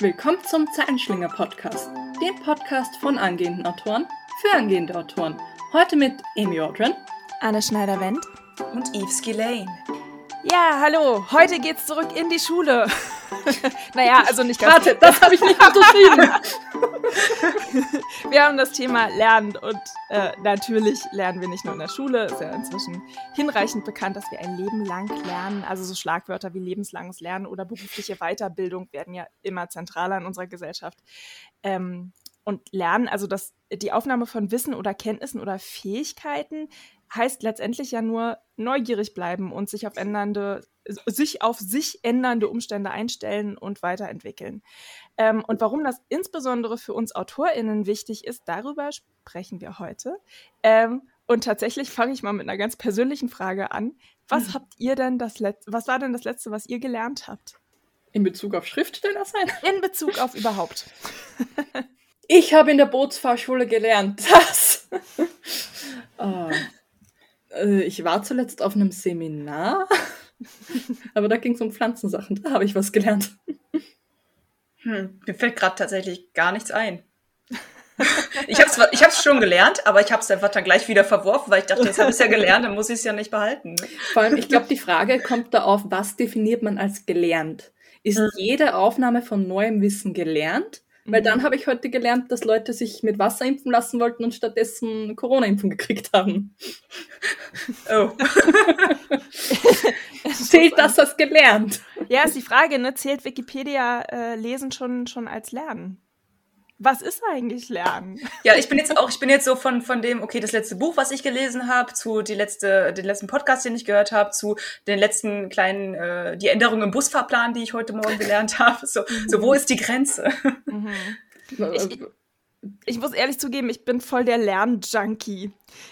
Willkommen zum Zeilenschlinger Podcast, dem Podcast von angehenden Autoren für angehende Autoren. Heute mit Amy Audren, Anne Schneider-Wendt und Yves Gillane. Ja, hallo, heute geht's zurück in die Schule. naja, also nicht ganz. Warte, das habe ich nicht unterschrieben. wir haben das Thema Lernen und äh, natürlich lernen wir nicht nur in der Schule. Ist ja inzwischen hinreichend bekannt, dass wir ein Leben lang lernen. Also so Schlagwörter wie lebenslanges Lernen oder berufliche Weiterbildung werden ja immer zentraler in unserer Gesellschaft. Ähm, und Lernen, also das, die Aufnahme von Wissen oder Kenntnissen oder Fähigkeiten, heißt letztendlich ja nur neugierig bleiben und sich auf ändernde, sich auf sich ändernde Umstände einstellen und weiterentwickeln. Ähm, und warum das insbesondere für uns AutorInnen wichtig ist, darüber sprechen wir heute. Ähm, und tatsächlich fange ich mal mit einer ganz persönlichen Frage an. Was mhm. habt ihr denn das letzte, was war denn das letzte, was ihr gelernt habt? In Bezug auf Schriftsteller sein? In Bezug auf überhaupt. ich habe in der Bootsfahrschule gelernt, dass oh, ich war zuletzt auf einem Seminar, aber da ging es um Pflanzensachen. Da habe ich was gelernt. Hm, mir fällt gerade tatsächlich gar nichts ein. ich habe es ich hab's schon gelernt, aber ich habe es einfach dann gleich wieder verworfen, weil ich dachte, jetzt habe ich es ja gelernt, dann muss ich es ja nicht behalten. Vor allem, ich glaube, die Frage kommt da auf, was definiert man als gelernt? Ist hm. jede Aufnahme von neuem Wissen gelernt? Weil dann mhm. habe ich heute gelernt, dass Leute sich mit Wasser impfen lassen wollten und stattdessen Corona-Impfung gekriegt haben. Oh. Zählt das als gelernt? Ja, ist die Frage, ne? Zählt Wikipedia äh, lesen schon, schon als Lernen? was ist eigentlich Lernen? Ja, ich bin jetzt auch, ich bin jetzt so von, von dem, okay, das letzte Buch, was ich gelesen habe, zu die letzte, den letzten Podcast, den ich gehört habe, zu den letzten kleinen, äh, die Änderungen im Busfahrplan, die ich heute Morgen gelernt habe. So, so wo ist die Grenze? Mhm. Ich, ich muss ehrlich zugeben, ich bin voll der Lernjunkie.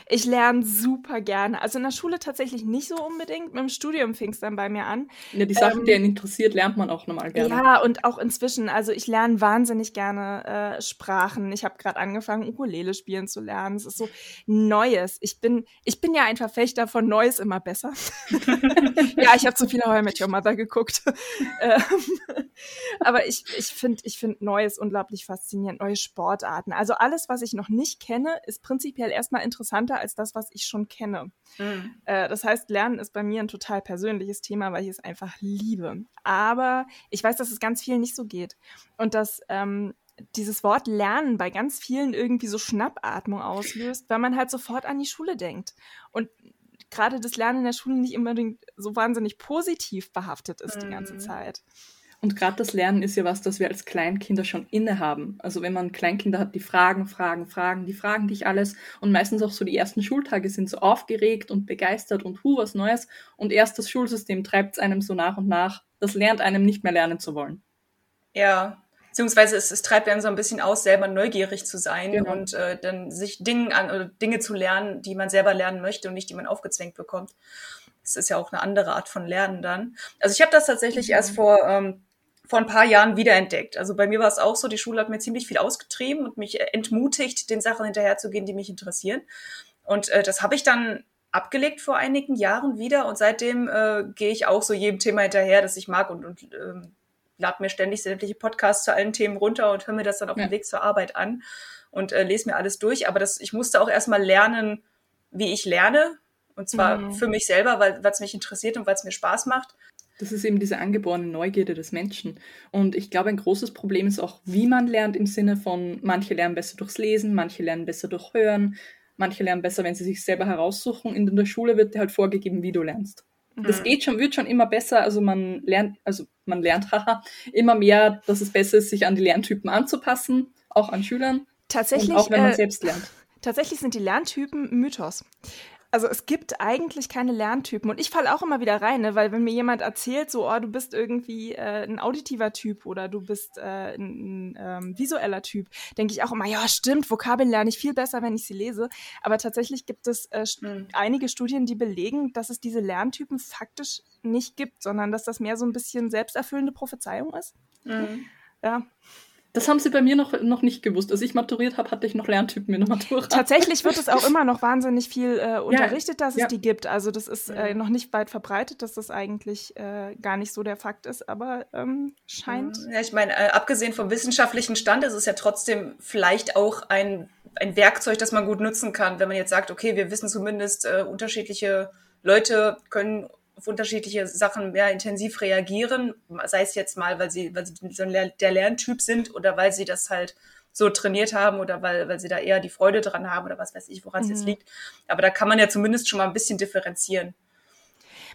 Ich lerne super gerne. Also in der Schule tatsächlich nicht so unbedingt. Mit dem Studium fing es dann bei mir an. Ja, die Sachen, ähm, die einen interessiert, lernt man auch nochmal gerne. Ja, und auch inzwischen. Also ich lerne wahnsinnig gerne äh, Sprachen. Ich habe gerade angefangen, Ukulele spielen zu lernen. Es ist so Neues. Ich bin, ich bin ja ein Verfechter von Neues immer besser. ja, ich habe zu viel How I Met Your Mother geguckt. Ähm, aber ich, ich finde ich find Neues unglaublich faszinierend. Neue Sportarten. Also alles, was ich noch nicht kenne, ist prinzipiell erstmal interessant interessanter als das, was ich schon kenne. Mhm. Äh, das heißt, Lernen ist bei mir ein total persönliches Thema, weil ich es einfach liebe. Aber ich weiß, dass es ganz vielen nicht so geht. Und dass ähm, dieses Wort Lernen bei ganz vielen irgendwie so Schnappatmung auslöst, weil man halt sofort an die Schule denkt. Und gerade das Lernen in der Schule nicht unbedingt so wahnsinnig positiv behaftet ist mhm. die ganze mhm. Zeit. Und gerade das Lernen ist ja was, das wir als Kleinkinder schon innehaben. Also wenn man Kleinkinder hat, die fragen, fragen, fragen, die fragen dich alles. Und meistens auch so die ersten Schultage sind so aufgeregt und begeistert und hu, was Neues. Und erst das Schulsystem treibt es einem so nach und nach. Das lernt einem nicht mehr lernen zu wollen. Ja, beziehungsweise es, es treibt einem so ein bisschen aus, selber neugierig zu sein genau. und äh, dann sich Dinge an oder Dinge zu lernen, die man selber lernen möchte und nicht die man aufgezwängt bekommt. Das ist ja auch eine andere Art von Lernen dann. Also ich habe das tatsächlich mhm. erst vor ähm, vor ein paar Jahren wiederentdeckt. Also bei mir war es auch so, die Schule hat mir ziemlich viel ausgetrieben und mich entmutigt, den Sachen hinterherzugehen, die mich interessieren. Und äh, das habe ich dann abgelegt vor einigen Jahren wieder und seitdem äh, gehe ich auch so jedem Thema hinterher, das ich mag und, und ähm, lade mir ständig sämtliche Podcasts zu allen Themen runter und höre mir das dann auf ja. dem Weg zur Arbeit an und äh, lese mir alles durch. Aber das, ich musste auch erstmal lernen, wie ich lerne. Und zwar mhm. für mich selber, weil es mich interessiert und weil es mir Spaß macht. Das ist eben diese angeborene Neugierde des Menschen. Und ich glaube, ein großes Problem ist auch, wie man lernt im Sinne von, manche lernen besser durchs Lesen, manche lernen besser durch Hören, manche lernen besser, wenn sie sich selber heraussuchen. In der Schule wird dir halt vorgegeben, wie du lernst. Mhm. Das geht schon, wird schon immer besser. Also man lernt, also man lernt, haha, immer mehr, dass es besser ist, sich an die Lerntypen anzupassen, auch an Schülern. Tatsächlich. Und auch wenn man äh, selbst lernt. Tatsächlich sind die Lerntypen Mythos also es gibt eigentlich keine Lerntypen und ich falle auch immer wieder rein, ne? weil wenn mir jemand erzählt, so, oh, du bist irgendwie äh, ein auditiver Typ oder du bist äh, ein, ähm, visueller Typ, denke ich auch immer, ja, stimmt, Vokabeln lerne ich viel besser, wenn ich sie lese. Aber tatsächlich gibt es äh, mhm. einige Studien, die belegen, dass es diese Lerntypen faktisch nicht gibt, sondern dass das mehr so ein bisschen selbsterfüllende Prophezeiung ist. Mhm. Ja. Das haben sie bei mir noch, noch nicht gewusst. Als ich maturiert habe, hatte ich noch Lerntypen in der Matura. Tatsächlich wird es auch immer noch wahnsinnig viel äh, unterrichtet, dass es ja. die gibt. Also das ist äh, noch nicht weit verbreitet, dass das eigentlich äh, gar nicht so der Fakt ist, aber ähm, scheint. Ja, ich meine, äh, abgesehen vom wissenschaftlichen Stand ist es ja trotzdem vielleicht auch ein, ein Werkzeug, das man gut nutzen kann, wenn man jetzt sagt, okay, wir wissen zumindest, äh, unterschiedliche Leute können auf unterschiedliche Sachen mehr intensiv reagieren, sei es jetzt mal, weil sie, weil sie so der Lerntyp sind oder weil sie das halt so trainiert haben oder weil, weil sie da eher die Freude dran haben oder was weiß ich, woran es jetzt mhm. liegt. Aber da kann man ja zumindest schon mal ein bisschen differenzieren.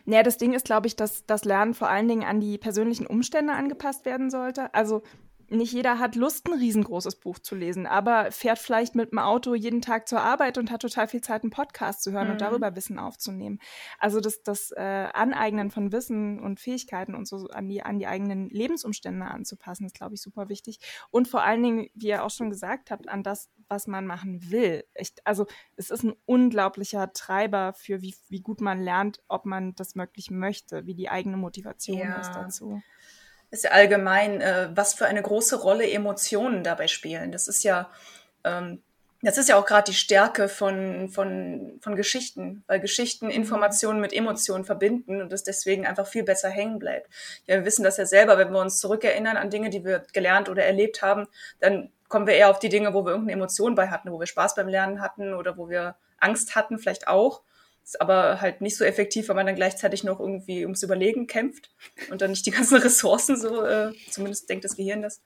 Naja, das Ding ist, glaube ich, dass das Lernen vor allen Dingen an die persönlichen Umstände angepasst werden sollte. Also nicht jeder hat Lust, ein riesengroßes Buch zu lesen, aber fährt vielleicht mit dem Auto jeden Tag zur Arbeit und hat total viel Zeit, einen Podcast zu hören mhm. und darüber Wissen aufzunehmen. Also das, das äh, Aneignen von Wissen und Fähigkeiten und so an die, an die eigenen Lebensumstände anzupassen, ist, glaube ich, super wichtig. Und vor allen Dingen, wie ihr auch schon gesagt habt, an das, was man machen will. Ich, also es ist ein unglaublicher Treiber für, wie, wie gut man lernt, ob man das wirklich möchte, wie die eigene Motivation ja. ist dazu ist ja allgemein, äh, was für eine große Rolle Emotionen dabei spielen. Das ist ja, ähm, das ist ja auch gerade die Stärke von, von, von Geschichten, weil Geschichten mhm. Informationen mit Emotionen verbinden und das deswegen einfach viel besser hängen bleibt. Ja, wir wissen das ja selber, wenn wir uns zurückerinnern an Dinge, die wir gelernt oder erlebt haben, dann kommen wir eher auf die Dinge, wo wir irgendeine Emotion bei hatten, wo wir Spaß beim Lernen hatten oder wo wir Angst hatten, vielleicht auch. Ist aber halt nicht so effektiv, weil man dann gleichzeitig noch irgendwie ums Überlegen kämpft und dann nicht die ganzen Ressourcen so, äh, zumindest denkt das Gehirn das.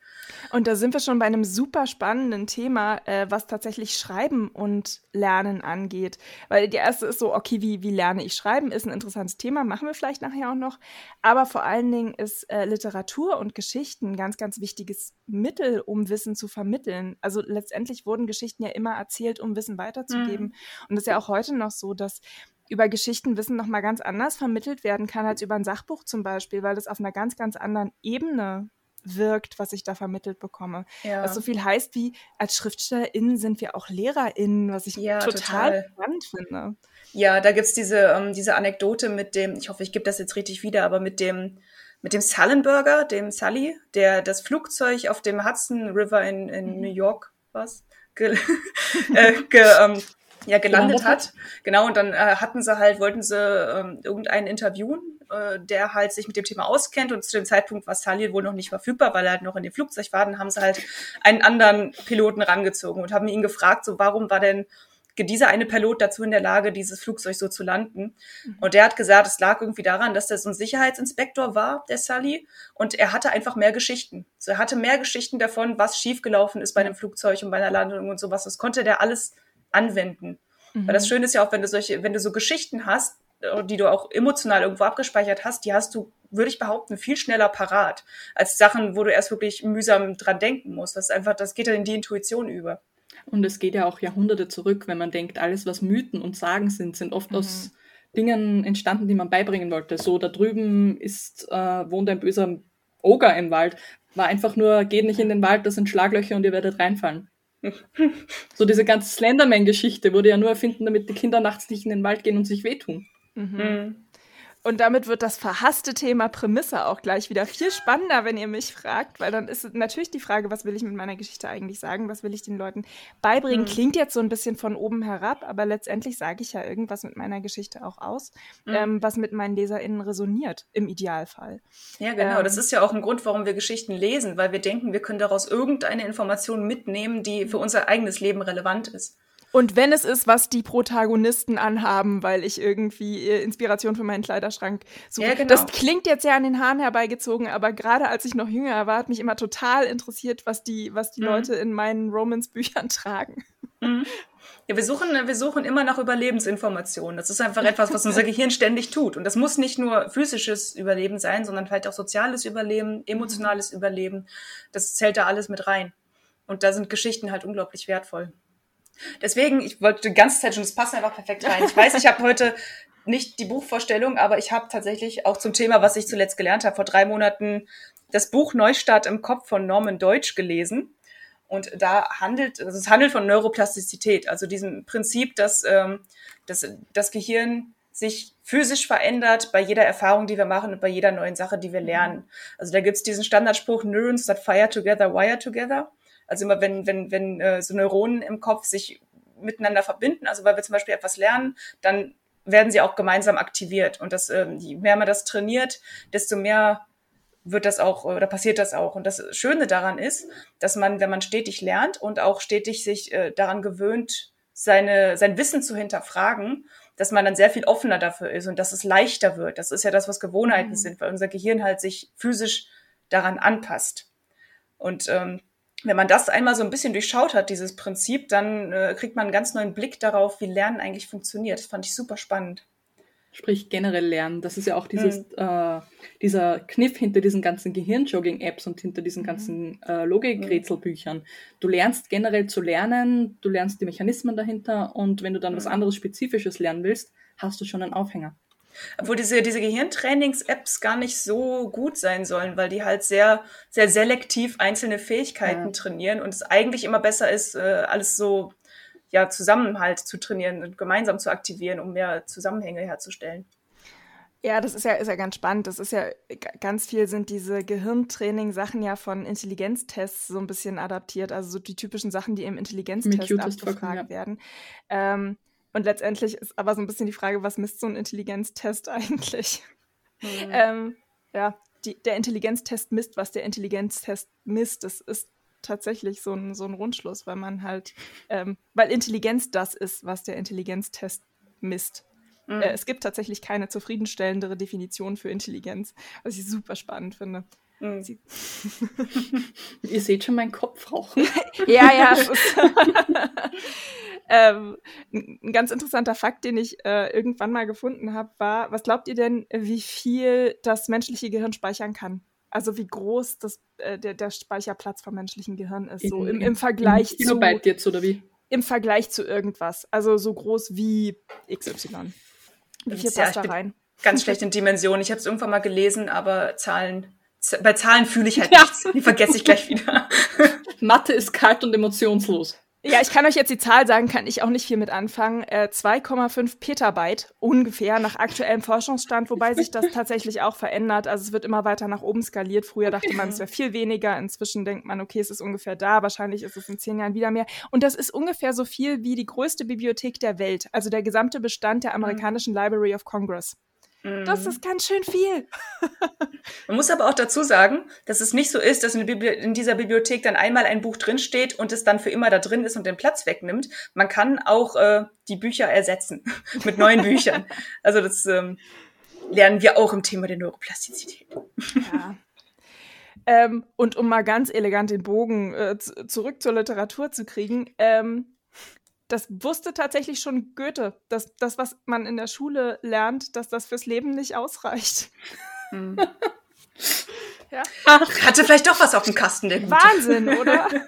Und da sind wir schon bei einem super spannenden Thema, äh, was tatsächlich Schreiben und Lernen angeht. Weil die erste ist so, okay, wie, wie lerne ich Schreiben? Ist ein interessantes Thema, machen wir vielleicht nachher auch noch. Aber vor allen Dingen ist äh, Literatur und Geschichten ein ganz, ganz wichtiges Mittel, um Wissen zu vermitteln. Also letztendlich wurden Geschichten ja immer erzählt, um Wissen weiterzugeben. Mhm. Und es ist ja auch heute noch so, dass über Geschichten Wissen nochmal ganz anders vermittelt werden kann als über ein Sachbuch zum Beispiel, weil das auf einer ganz, ganz anderen Ebene wirkt, was ich da vermittelt bekomme. Ja. Was so viel heißt wie, als SchriftstellerInnen sind wir auch LehrerInnen, was ich ja, total, total, spannend finde. Ja, da gibt's diese, ähm, diese Anekdote mit dem, ich hoffe, ich gebe das jetzt richtig wieder, aber mit dem, mit dem Sullenberger, dem Sully, der das Flugzeug auf dem Hudson River in, in mhm. New York, was? Ge äh, ge, ähm, ja gelandet hat. Genau, und dann äh, hatten sie halt, wollten sie ähm, irgendeinen interviewen, äh, der halt sich mit dem Thema auskennt und zu dem Zeitpunkt war Sully wohl noch nicht verfügbar, weil er halt noch in dem Flugzeug war, dann haben sie halt einen anderen Piloten rangezogen und haben ihn gefragt, so warum war denn dieser eine Pilot dazu in der Lage, dieses Flugzeug so zu landen. Mhm. Und der hat gesagt, es lag irgendwie daran, dass der so ein Sicherheitsinspektor war, der Sully, und er hatte einfach mehr Geschichten. So, er hatte mehr Geschichten davon, was schiefgelaufen ist bei einem Flugzeug und bei einer Landung und sowas. Das konnte der alles anwenden. Mhm. Weil das mhm. Schöne ist ja auch, wenn du solche, wenn du so Geschichten hast, äh, die du auch emotional irgendwo abgespeichert hast, die hast du, würde ich behaupten, viel schneller parat als Sachen, wo du erst wirklich mühsam dran denken musst. Das ist einfach, das geht dann in die Intuition über. Und es geht ja auch Jahrhunderte zurück, wenn man denkt, alles, was Mythen und Sagen sind, sind oft mhm. aus Dingen entstanden, die man beibringen wollte. So, da drüben ist, äh, wohnt ein böser Oger im Wald. War einfach nur, geht nicht in den Wald, das sind Schlaglöcher und ihr werdet reinfallen so diese ganze Slenderman-Geschichte wurde ja nur erfinden, damit die Kinder nachts nicht in den Wald gehen und sich wehtun. Mhm. Und damit wird das verhasste Thema Prämisse auch gleich wieder viel spannender, wenn ihr mich fragt, weil dann ist natürlich die Frage, was will ich mit meiner Geschichte eigentlich sagen, was will ich den Leuten beibringen. Mhm. Klingt jetzt so ein bisschen von oben herab, aber letztendlich sage ich ja irgendwas mit meiner Geschichte auch aus, mhm. ähm, was mit meinen LeserInnen resoniert, im Idealfall. Ja, genau. Ähm, das ist ja auch ein Grund, warum wir Geschichten lesen, weil wir denken, wir können daraus irgendeine Information mitnehmen, die für unser eigenes Leben relevant ist. Und wenn es ist, was die Protagonisten anhaben, weil ich irgendwie äh, Inspiration für meinen Kleiderschrank suche. Ja, genau. Das klingt jetzt ja an den Haaren herbeigezogen, aber gerade als ich noch jünger war, hat mich immer total interessiert, was die, was die mhm. Leute in meinen Romance-Büchern tragen. Mhm. Ja, wir suchen, wir suchen immer nach Überlebensinformationen. Das ist einfach etwas, was unser Gehirn ständig tut. Und das muss nicht nur physisches Überleben sein, sondern vielleicht auch soziales Überleben, emotionales Überleben. Das zählt da alles mit rein. Und da sind Geschichten halt unglaublich wertvoll. Deswegen, ich wollte die ganze Zeit schon, das passt einfach perfekt rein. Ich weiß, ich habe heute nicht die Buchvorstellung, aber ich habe tatsächlich auch zum Thema, was ich zuletzt gelernt habe, vor drei Monaten das Buch Neustart im Kopf von Norman Deutsch gelesen. Und da handelt, also es handelt von Neuroplastizität, also diesem Prinzip, dass ähm, dass das Gehirn sich physisch verändert bei jeder Erfahrung, die wir machen und bei jeder neuen Sache, die wir lernen. Also da gibt's diesen Standardspruch, Neurons that fire together, wire together. Also immer wenn, wenn, wenn äh, so Neuronen im Kopf sich miteinander verbinden, also weil wir zum Beispiel etwas lernen, dann werden sie auch gemeinsam aktiviert. Und das, ähm, je mehr man das trainiert, desto mehr wird das auch oder passiert das auch. Und das Schöne daran ist, dass man, wenn man stetig lernt und auch stetig sich äh, daran gewöhnt, seine, sein Wissen zu hinterfragen, dass man dann sehr viel offener dafür ist und dass es leichter wird. Das ist ja das, was Gewohnheiten mhm. sind, weil unser Gehirn halt sich physisch daran anpasst. Und ähm, wenn man das einmal so ein bisschen durchschaut hat, dieses Prinzip, dann äh, kriegt man einen ganz neuen Blick darauf, wie Lernen eigentlich funktioniert. Das fand ich super spannend. Sprich generell lernen. Das ist ja auch dieses, mhm. äh, dieser Kniff hinter diesen ganzen Gehirnjogging-Apps und hinter diesen mhm. ganzen äh, Logikrätselbüchern. Du lernst generell zu lernen, du lernst die Mechanismen dahinter und wenn du dann mhm. was anderes Spezifisches lernen willst, hast du schon einen Aufhänger. Obwohl diese, diese Gehirntrainings-Apps gar nicht so gut sein sollen, weil die halt sehr, sehr selektiv einzelne Fähigkeiten ja. trainieren und es eigentlich immer besser ist, äh, alles so ja, Zusammenhalt zu trainieren und gemeinsam zu aktivieren, um mehr Zusammenhänge herzustellen. Ja, das ist ja, ist ja ganz spannend. Das ist ja ganz viel sind diese Gehirntraining-Sachen ja von Intelligenztests so ein bisschen adaptiert. Also so die typischen Sachen, die im Intelligenztest abgefragt ja. werden. Ähm, und letztendlich ist aber so ein bisschen die Frage, was misst so ein Intelligenztest eigentlich? Mhm. ähm, ja, die, der Intelligenztest misst, was der Intelligenztest misst. Das ist tatsächlich so ein, so ein Rundschluss, weil man halt, ähm, weil Intelligenz das ist, was der Intelligenztest misst. Mhm. Äh, es gibt tatsächlich keine zufriedenstellendere Definition für Intelligenz, was ich super spannend finde. Mhm. Ihr seht schon meinen Kopf rauchen. ja, ja. ähm, ein ganz interessanter Fakt, den ich äh, irgendwann mal gefunden habe, war, was glaubt ihr denn, wie viel das menschliche Gehirn speichern kann? Also wie groß das, äh, der, der Speicherplatz vom menschlichen Gehirn ist, so im, im Vergleich in Kilobyte zu... jetzt, oder wie? Im Vergleich zu irgendwas. Also so groß wie XY. Wie viel passt ja, da rein? Ganz schlecht in Dimensionen. Ich habe es irgendwann mal gelesen, aber Zahlen bei Zahlen fühle ich halt ja. nichts. Die vergesse ich gleich wieder. Mathe ist kalt und emotionslos. Ja, ich kann euch jetzt die Zahl sagen, kann ich auch nicht viel mit anfangen. Äh, 2,5 Petabyte ungefähr nach aktuellem Forschungsstand, wobei sich das tatsächlich auch verändert. Also es wird immer weiter nach oben skaliert. Früher dachte man, es wäre viel weniger. Inzwischen denkt man, okay, es ist ungefähr da. Wahrscheinlich ist es in zehn Jahren wieder mehr. Und das ist ungefähr so viel wie die größte Bibliothek der Welt. Also der gesamte Bestand der amerikanischen Library of Congress. Das mhm. ist ganz schön viel. Man muss aber auch dazu sagen, dass es nicht so ist, dass in, in, dieser Bibliothek dann einmal ein Buch drinsteht und es dann für immer da drin ist und den Platz wegnimmt. Man kann auch äh, die Bücher ersetzen mit neuen Büchern. Also das ähm, lernen wir auch im Thema der Neuroplastizität. Ja. Ähm, und um mal ganz elegant den Bogen äh, zurück zur Literatur zu kriegen, ähm, das wusste tatsächlich schon Goethe, dass das, was man in der Schule lernt, dass das fürs Leben nicht ausreicht. Hm. ja. Ach, hatte vielleicht doch was auf dem Kasten, der. Wahnsinn, oder?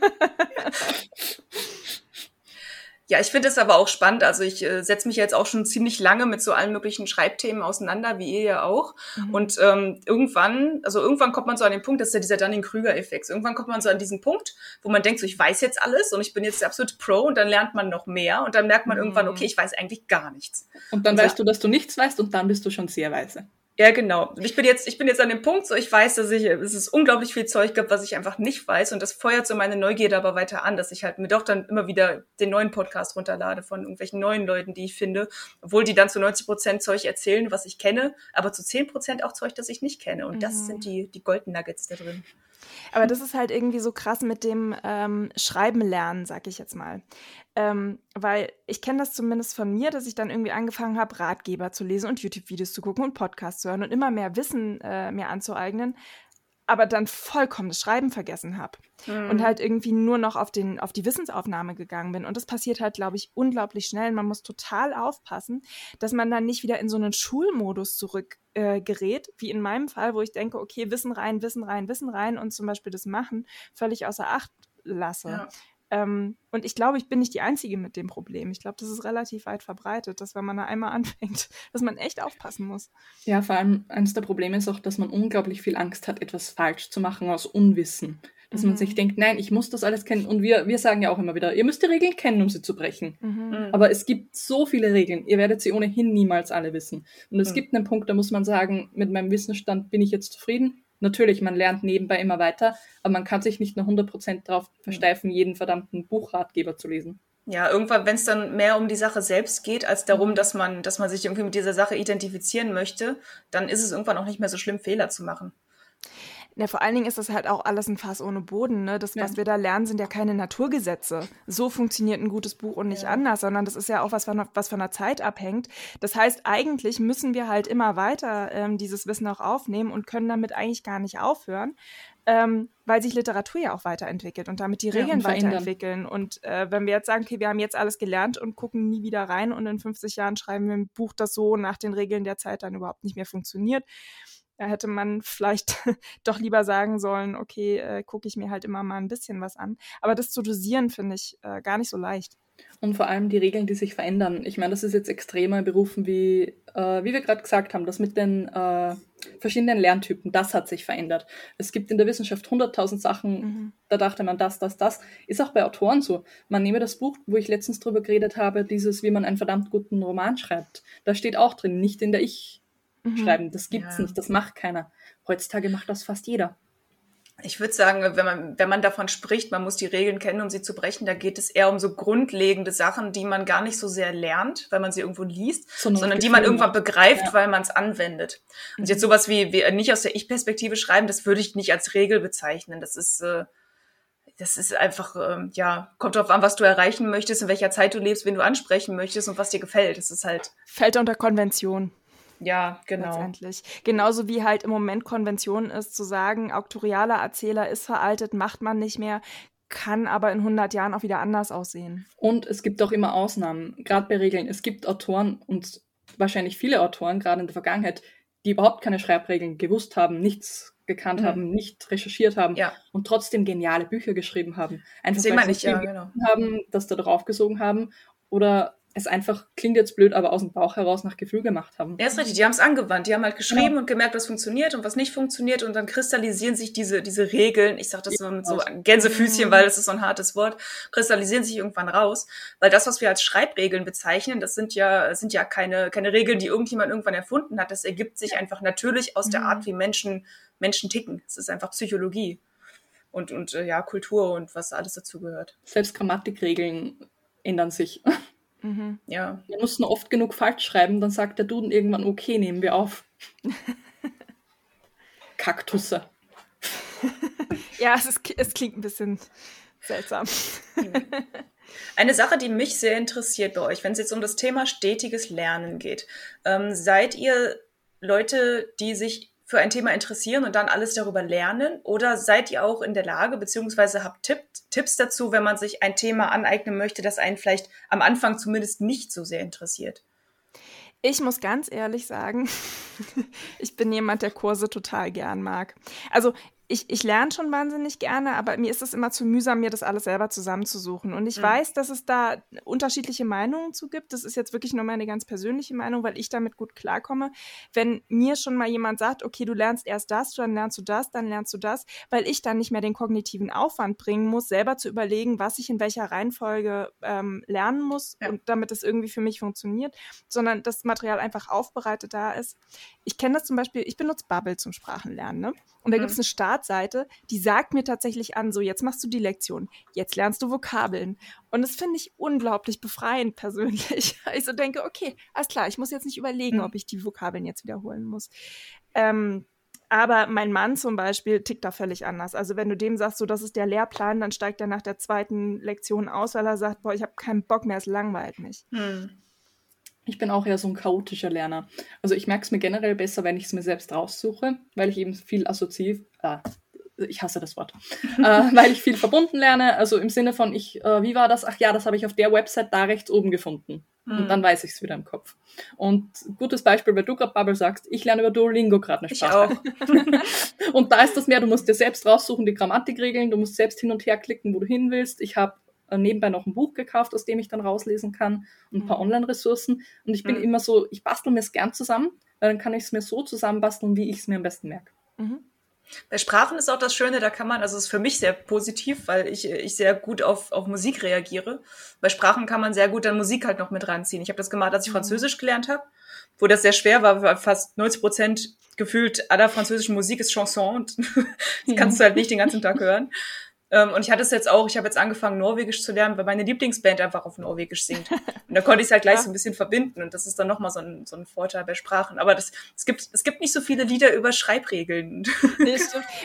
Ja, ich finde es aber auch spannend. Also ich äh, setze mich jetzt auch schon ziemlich lange mit so allen möglichen Schreibthemen auseinander, wie ihr ja auch. Mhm. Und ähm, irgendwann, also irgendwann kommt man so an den Punkt, das ist ja dieser Dunning-Krüger-Effekt. Irgendwann kommt man so an diesen Punkt, wo man denkt, so ich weiß jetzt alles und ich bin jetzt der absolute Pro und dann lernt man noch mehr und dann merkt man mhm. irgendwann, okay, ich weiß eigentlich gar nichts. Und dann und weißt du, dass du nichts weißt und dann bist du schon sehr weise. Ja, genau. Ich bin jetzt, ich bin jetzt an dem Punkt, so ich weiß, dass ich, es ist unglaublich viel Zeug gibt, was ich einfach nicht weiß und das feuert so meine Neugierde aber weiter an, dass ich halt mir doch dann immer wieder den neuen Podcast runterlade von irgendwelchen neuen Leuten, die ich finde, obwohl die dann zu 90 Prozent Zeug erzählen, was ich kenne, aber zu 10 Prozent auch Zeug, das ich nicht kenne und mhm. das sind die, die Golden Nuggets da drin. Aber das ist halt irgendwie so krass mit dem ähm, Schreiben lernen, sag ich jetzt mal. Ähm, weil ich kenne das zumindest von mir, dass ich dann irgendwie angefangen habe, Ratgeber zu lesen und YouTube-Videos zu gucken und Podcasts zu hören und immer mehr Wissen äh, mir anzueignen, aber dann vollkommen das Schreiben vergessen habe mhm. und halt irgendwie nur noch auf, den, auf die Wissensaufnahme gegangen bin. Und das passiert halt, glaube ich, unglaublich schnell. Man muss total aufpassen, dass man dann nicht wieder in so einen Schulmodus zurückgerät, äh, wie in meinem Fall, wo ich denke, okay, Wissen rein, Wissen rein, Wissen rein und zum Beispiel das Machen völlig außer Acht lasse. Ja. Ähm, und ich glaube, ich bin nicht die Einzige mit dem Problem. Ich glaube, das ist relativ weit verbreitet, dass wenn man da einmal anfängt, dass man echt aufpassen muss. Ja, vor allem eines der Probleme ist auch, dass man unglaublich viel Angst hat, etwas falsch zu machen aus Unwissen. Dass mhm. man sich denkt, nein, ich muss das alles kennen. Und wir, wir sagen ja auch immer wieder, ihr müsst die Regeln kennen, um sie zu brechen. Mhm. mhm. Aber es gibt so viele Regeln, ihr werdet sie ohnehin niemals alle wissen. Und es mhm. gibt einen Punkt, da muss man sagen, mit meinem Wissensstand bin ich jetzt zufrieden. Natürlich, man lernt nebenbei immer weiter, aber man kann sich nicht nur 100% darauf versteifen, jeden verdammten Buchratgeber zu lesen. Ja, irgendwann, wenn es dann mehr um die Sache selbst geht, als darum, dass man, dass man sich irgendwie mit dieser Sache identifizieren möchte, dann ist es irgendwann auch nicht mehr so schlimm, Fehler zu machen. Ja, vor allen Dingen ist das halt auch alles ein Fass ohne Boden. Ne? Das, ja. was wir da lernen, sind ja keine Naturgesetze. So funktioniert ein gutes Buch und nicht ja. anders, sondern das ist ja auch was, von, was von der Zeit abhängt. Das heißt, eigentlich müssen wir halt immer weiter ähm, dieses Wissen auch aufnehmen und können damit eigentlich gar nicht aufhören, ähm, weil sich Literatur ja auch weiterentwickelt und damit die Regeln ja, und weiterentwickeln. Und äh, wenn wir jetzt sagen, okay, wir haben jetzt alles gelernt und gucken nie wieder rein und in 50 Jahren schreiben wir ein Buch, das so nach den Regeln der Zeit dann überhaupt nicht mehr funktioniert, da hätte man vielleicht doch lieber sagen sollen, okay, äh, gucke ich mir halt immer mal ein bisschen was an. Aber das zu dosieren finde ich äh, gar nicht so leicht. Und vor allem die Regeln, die sich verändern. Ich meine, das ist jetzt extremer Berufen wie, äh, wie wir gerade gesagt haben, das mit den äh, verschiedenen Lerntypen, das hat sich verändert. Es gibt in der Wissenschaft 100.000 Sachen, mhm. da dachte man das, das, das. Ist auch bei Autoren so. Man nehme das Buch, wo ich letztens drüber geredet habe, dieses, wie man einen verdammt guten Roman schreibt. Da steht auch drin, nicht in der Ich- mhm. schreiben. Das gibt's ja. nicht, das macht keiner. Heutzutage macht das fast jeder. Ich würde sagen, wenn man, wenn man davon spricht, man muss die Regeln kennen, um sie zu brechen, da geht es eher um so grundlegende Sachen, die man gar nicht so sehr lernt, weil man sie irgendwo liest, so sondern die man irgendwann begreift, ja. weil man es anwendet. Und mhm. jetzt sowas wie, wie nicht aus der Ich-Perspektive schreiben, das würde ich nicht als Regel bezeichnen. Das ist, äh, das ist einfach, äh, ja, kommt drauf an, was du erreichen möchtest, in welcher Zeit du lebst, wen du ansprechen möchtest und was dir gefällt. Das ist halt. Fällt unter Konvention. Ja, genau. Letztendlich. Genauso wie halt im Moment Konvention ist, zu sagen, auktorialer Erzähler ist veraltet, macht man nicht mehr, kann aber in 100 Jahren auch wieder anders aussehen. Und es gibt auch immer Ausnahmen, gerade bei Regeln. Es gibt Autoren und wahrscheinlich viele Autoren, gerade in der Vergangenheit, die überhaupt keine Schreibregeln gewusst haben, nichts gekannt mhm. haben, nicht recherchiert haben ja. und trotzdem geniale Bücher geschrieben haben. Einfach weil sie nicht ja, genau. haben, das da drauf gesogen haben oder es einfach, klingt jetzt blöd, aber aus dem Bauch heraus nach Gefühl gemacht haben. Ja, ist richtig. Die haben es angewandt. Die haben halt geschrieben genau. und gemerkt, was funktioniert und was nicht funktioniert. Und dann kristallisieren sich diese, diese Regeln, ich sage das so mit so Gänsefüßchen, weil das ist so ein hartes Wort, kristallisieren sich irgendwann raus. Weil das, was wir als Schreibregeln bezeichnen, das sind ja, sind ja keine, keine Regeln, die irgendjemand irgendwann erfunden hat. Das ergibt sich einfach natürlich aus der mhm. Art, wie Menschen, Menschen ticken. Es ist einfach Psychologie. Und, und äh, ja, Kultur und was alles dazu gehört. Selbst Grammatikregeln ändern sich. Mhm. Ja. Wir mussten oft genug falsch schreiben, dann sagt der Duden irgendwann, okay, nehmen wir auf. Kaktusse. ja, es, ist, es klingt ein bisschen seltsam. Eine Sache, die mich sehr interessiert bei euch, wenn es jetzt um das Thema stetiges Lernen geht. Ähm, seid ihr Leute, die sich für ein Thema interessieren und dann alles darüber lernen? Oder seid ihr auch in der Lage, beziehungsweise habt Tipp, Tipps dazu, wenn man sich ein Thema aneignen möchte, das einen vielleicht am Anfang zumindest nicht so sehr interessiert? Ich muss ganz ehrlich sagen, ich bin jemand, der Kurse total gern mag. Also ich, ich lerne schon wahnsinnig gerne, aber mir ist es immer zu mühsam, mir das alles selber zusammenzusuchen. Und ich mhm. weiß, dass es da unterschiedliche Meinungen zu gibt. Das ist jetzt wirklich nur meine ganz persönliche Meinung, weil ich damit gut klarkomme. Wenn mir schon mal jemand sagt, okay, du lernst erst das, dann lernst du das, dann lernst du das, weil ich dann nicht mehr den kognitiven Aufwand bringen muss, selber zu überlegen, was ich in welcher Reihenfolge ähm, lernen muss ja. und damit es irgendwie für mich funktioniert, sondern das Material einfach aufbereitet da ist. Ich kenne das zum Beispiel, ich benutze Bubble zum Sprachenlernen. Ne? Und da mhm. gibt es eine Startseite, die sagt mir tatsächlich an, so jetzt machst du die Lektion, jetzt lernst du Vokabeln. Und das finde ich unglaublich befreiend persönlich. Ich so denke, okay, alles klar, ich muss jetzt nicht überlegen, mhm. ob ich die Vokabeln jetzt wiederholen muss. Ähm, aber mein Mann zum Beispiel tickt da völlig anders. Also wenn du dem sagst, so das ist der Lehrplan, dann steigt er nach der zweiten Lektion aus, weil er sagt, boah, ich habe keinen Bock mehr, es langweilt mich. Mhm. Ich bin auch eher so ein chaotischer Lerner. Also ich merke es mir generell besser, wenn ich es mir selbst raussuche, weil ich eben viel assoziiv, äh, ich hasse das Wort, äh, weil ich viel verbunden lerne. Also im Sinne von, ich, äh, wie war das? Ach ja, das habe ich auf der Website da rechts oben gefunden. Mhm. Und dann weiß ich es wieder im Kopf. Und gutes Beispiel, weil du gerade Bubble sagst, ich lerne über Duolingo gerade eine Sprache. und da ist das mehr, du musst dir selbst raussuchen, die Grammatikregeln, du musst selbst hin und her klicken, wo du hin willst. Ich habe äh, nebenbei noch ein Buch gekauft, aus dem ich dann rauslesen kann und ein paar mhm. Online-Ressourcen. Und ich bin mhm. immer so, ich bastel mir es gern zusammen, weil dann kann ich es mir so zusammenbasteln, wie ich es mir am besten merke. Mhm. Bei Sprachen ist auch das Schöne, da kann man, also es ist für mich sehr positiv, weil ich, ich sehr gut auf, auf Musik reagiere. Bei Sprachen kann man sehr gut dann Musik halt noch mit ranziehen. Ich habe das gemacht, als ich mhm. Französisch gelernt habe, wo das sehr schwer war, weil fast 90 Prozent gefühlt aller französischen Musik ist Chanson und das kannst du halt nicht den ganzen Tag hören. Ähm, und ich hatte es jetzt auch, ich habe jetzt angefangen, Norwegisch zu lernen, weil meine Lieblingsband einfach auf Norwegisch singt. Und da konnte ich es halt gleich ja. so ein bisschen verbinden. Und das ist dann nochmal so ein, so ein Vorteil bei Sprachen. Aber das, es, gibt, es gibt nicht so viele Lieder über Schreibregeln. Nee,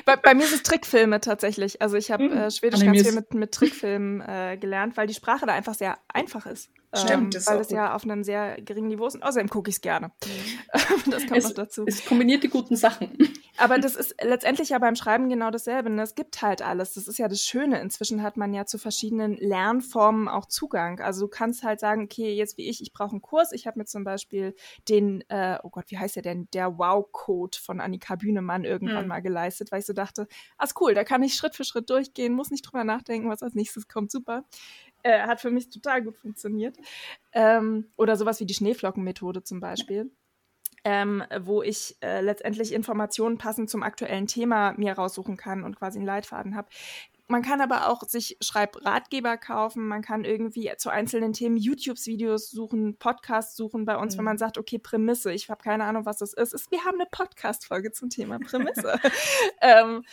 bei, bei, mir sind es Trickfilme tatsächlich. Also ich habe hm. äh, Schwedisch ganz viel mit, mit Trickfilmen äh, gelernt, weil die Sprache da einfach sehr einfach ist. Stimmt, ähm, das weil es ja auf einem sehr geringen Niveau ist. Außerdem gucke ich es gerne. Mhm. das kommt es, noch dazu. Es kombiniert die guten Sachen. Aber das ist letztendlich ja beim Schreiben genau dasselbe. Ne? Es gibt halt alles. Das ist ja das Schöne. Inzwischen hat man ja zu verschiedenen Lernformen auch Zugang. Also du kannst halt sagen, okay, jetzt wie ich, ich brauche einen Kurs. Ich habe mir zum Beispiel den, äh, oh Gott, wie heißt der denn? Der Wow-Code von Annika Bühnemann irgendwann hm. mal geleistet, weil ich so dachte, ah, ist cool, da kann ich Schritt für Schritt durchgehen, muss nicht drüber nachdenken, was als nächstes kommt. Super. Äh, hat für mich total gut funktioniert. Ähm, oder sowas wie die Schneeflockenmethode zum Beispiel. Ähm, wo ich äh, letztendlich Informationen passend zum aktuellen Thema mir raussuchen kann und quasi einen Leitfaden habe. Man kann aber auch sich Schreibratgeber kaufen, man kann irgendwie zu einzelnen Themen YouTube-Videos suchen, Podcasts suchen bei uns, mhm. wenn man sagt, okay, Prämisse, ich habe keine Ahnung, was das ist. ist wir haben eine Podcast-Folge zum Thema Prämisse. ähm,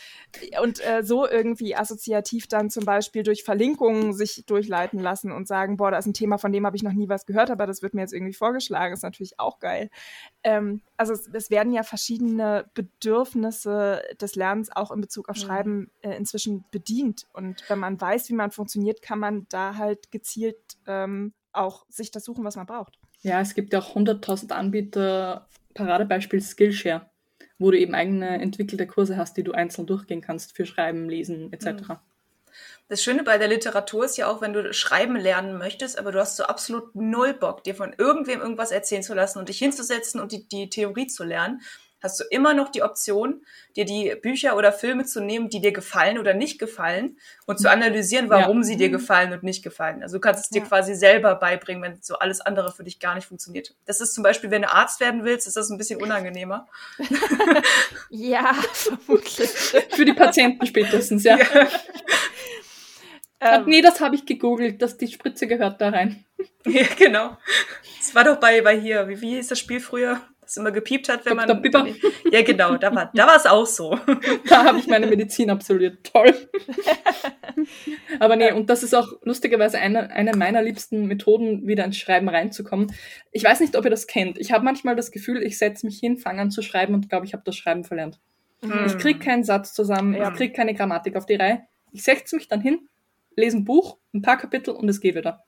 und äh, so irgendwie assoziativ dann zum Beispiel durch Verlinkungen sich durchleiten lassen und sagen, boah, da ist ein Thema, von dem habe ich noch nie was gehört, aber das wird mir jetzt irgendwie vorgeschlagen, ist natürlich auch geil. Ähm, also es, es, werden ja verschiedene Bedürfnisse des Lernens auch in Bezug auf mhm. Schreiben äh, inzwischen bedient. Und wenn man weiß, wie man funktioniert, kann man da halt gezielt ähm, auch sich das suchen, was man braucht. Ja, es gibt ja auch 100.000 Anbieter, Paradebeispiel Skillshare, wo du eben eigene entwickelte Kurse hast, die du einzeln durchgehen kannst für Schreiben, Lesen etc. Mhm. Das Schöne bei der Literatur ist ja auch, wenn du schreiben lernen möchtest, aber du hast so absolut null Bock, dir von irgendwem irgendwas erzählen zu lassen und dich hinzusetzen und die, die Theorie zu lernen, hast du immer noch die Option, dir die Bücher oder Filme zu nehmen, die dir gefallen oder nicht gefallen und zu analysieren, warum ja. sie dir mhm. gefallen und nicht gefallen. Also du kannst es dir ja. quasi selber beibringen, wenn so alles andere für dich gar nicht funktioniert. Das ist zum Beispiel, wenn du Arzt werden willst, ist das ein bisschen unangenehmer. ja, vermutlich. für die Patienten spätestens, ja. ja. Ähm, nee, das habe ich gegoogelt, dass die Spritze gehört da rein. ja, genau. Das war doch bei, bei hier, wie, wie hieß das Spiel früher? Das immer gepiept hat, wenn Dr. man. Bipper. Ja, genau, da war da war es auch so. da habe ich meine Medizin absolviert. Toll. Aber nee, und das ist auch lustigerweise eine, eine meiner liebsten Methoden, wieder ins Schreiben reinzukommen. Ich weiß nicht, ob ihr das kennt. Ich habe manchmal das Gefühl, ich setze mich hin, fange an zu schreiben und glaube, ich habe das Schreiben verlernt. Hm. Ich kriege keinen Satz zusammen, ja. ich kriege keine Grammatik auf die Reihe. Ich setze mich dann hin, lese ein Buch, ein paar Kapitel und es geht wieder.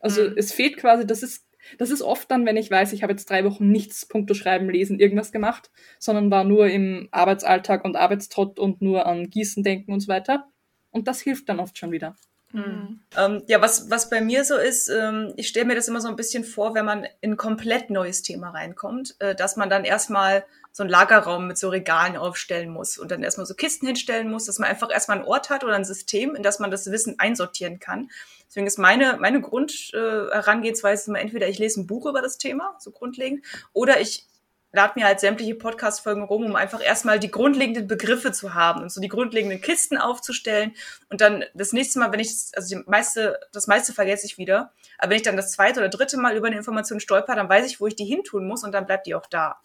Also mhm. es fehlt quasi, das ist, das ist oft dann, wenn ich weiß, ich habe jetzt drei Wochen nichts, Punkte schreiben, lesen, irgendwas gemacht, sondern war nur im Arbeitsalltag und Arbeitstrott und nur an Gießen denken und so weiter. Und das hilft dann oft schon wieder. Mhm. Ähm, ja, was, was bei mir so ist, ähm, ich stelle mir das immer so ein bisschen vor, wenn man in ein komplett neues Thema reinkommt, äh, dass man dann erstmal so einen Lagerraum mit so Regalen aufstellen muss und dann erstmal so Kisten hinstellen muss, dass man einfach erstmal einen Ort hat oder ein System, in das man das Wissen einsortieren kann. Deswegen ist meine, meine Grundherangehensweise äh, immer entweder ich lese ein Buch über das Thema, so grundlegend, oder ich lade mir halt sämtliche Podcast-Folgen rum, um einfach erstmal die grundlegenden Begriffe zu haben und so die grundlegenden Kisten aufzustellen. Und dann das nächste Mal, wenn ich, also die meiste, das meiste vergesse ich wieder. Aber wenn ich dann das zweite oder dritte Mal über eine Information stolper, dann weiß ich, wo ich die hintun muss und dann bleibt die auch da.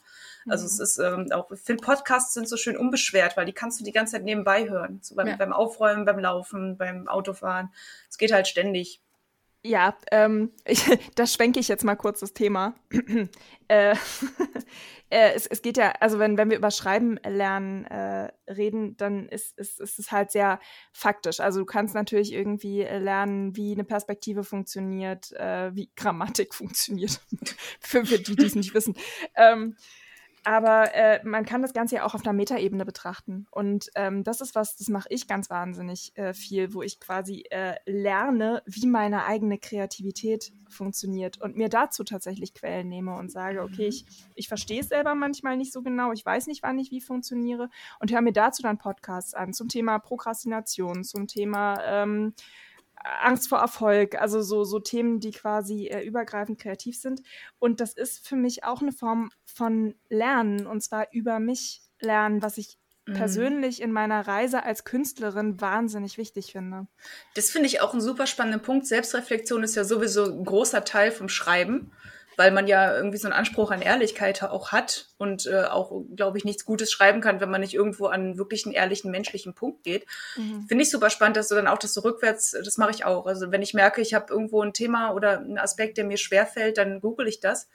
Also mhm. es ist ähm, auch, ich finde Podcasts sind so schön unbeschwert, weil die kannst du die ganze Zeit nebenbei hören. So beim, ja. beim Aufräumen, beim Laufen, beim Autofahren. Es geht halt ständig. Ja, ähm, ich, da schwenke ich jetzt mal kurz das Thema. äh, äh, es, es geht ja, also wenn, wenn wir über Schreiben lernen äh, reden, dann ist, ist, ist es halt sehr faktisch. Also du kannst natürlich irgendwie lernen, wie eine Perspektive funktioniert, äh, wie Grammatik funktioniert, für, für die, die es nicht wissen. Ähm, aber äh, man kann das Ganze ja auch auf einer Metaebene betrachten. Und ähm, das ist was, das mache ich ganz wahnsinnig äh, viel, wo ich quasi äh, lerne, wie meine eigene Kreativität funktioniert und mir dazu tatsächlich Quellen nehme und sage, okay, mhm. ich, ich verstehe es selber manchmal nicht so genau, ich weiß nicht, wann ich wie funktioniere und höre mir dazu dann Podcasts an zum Thema Prokrastination, zum Thema ähm, Angst vor Erfolg, also so, so Themen, die quasi äh, übergreifend kreativ sind. Und das ist für mich auch eine Form von Lernen, und zwar über mich lernen, was ich mhm. persönlich in meiner Reise als Künstlerin wahnsinnig wichtig finde. Das finde ich auch einen super spannenden Punkt. Selbstreflexion ist ja sowieso ein großer Teil vom Schreiben weil man ja irgendwie so einen Anspruch an Ehrlichkeit auch hat und äh, auch, glaube ich, nichts Gutes schreiben kann, wenn man nicht irgendwo an wirklich einen ehrlichen menschlichen Punkt geht. Mhm. Finde ich super spannend, dass du dann auch das so rückwärts, das mache ich auch. Also wenn ich merke, ich habe irgendwo ein Thema oder einen Aspekt, der mir schwerfällt, dann google ich das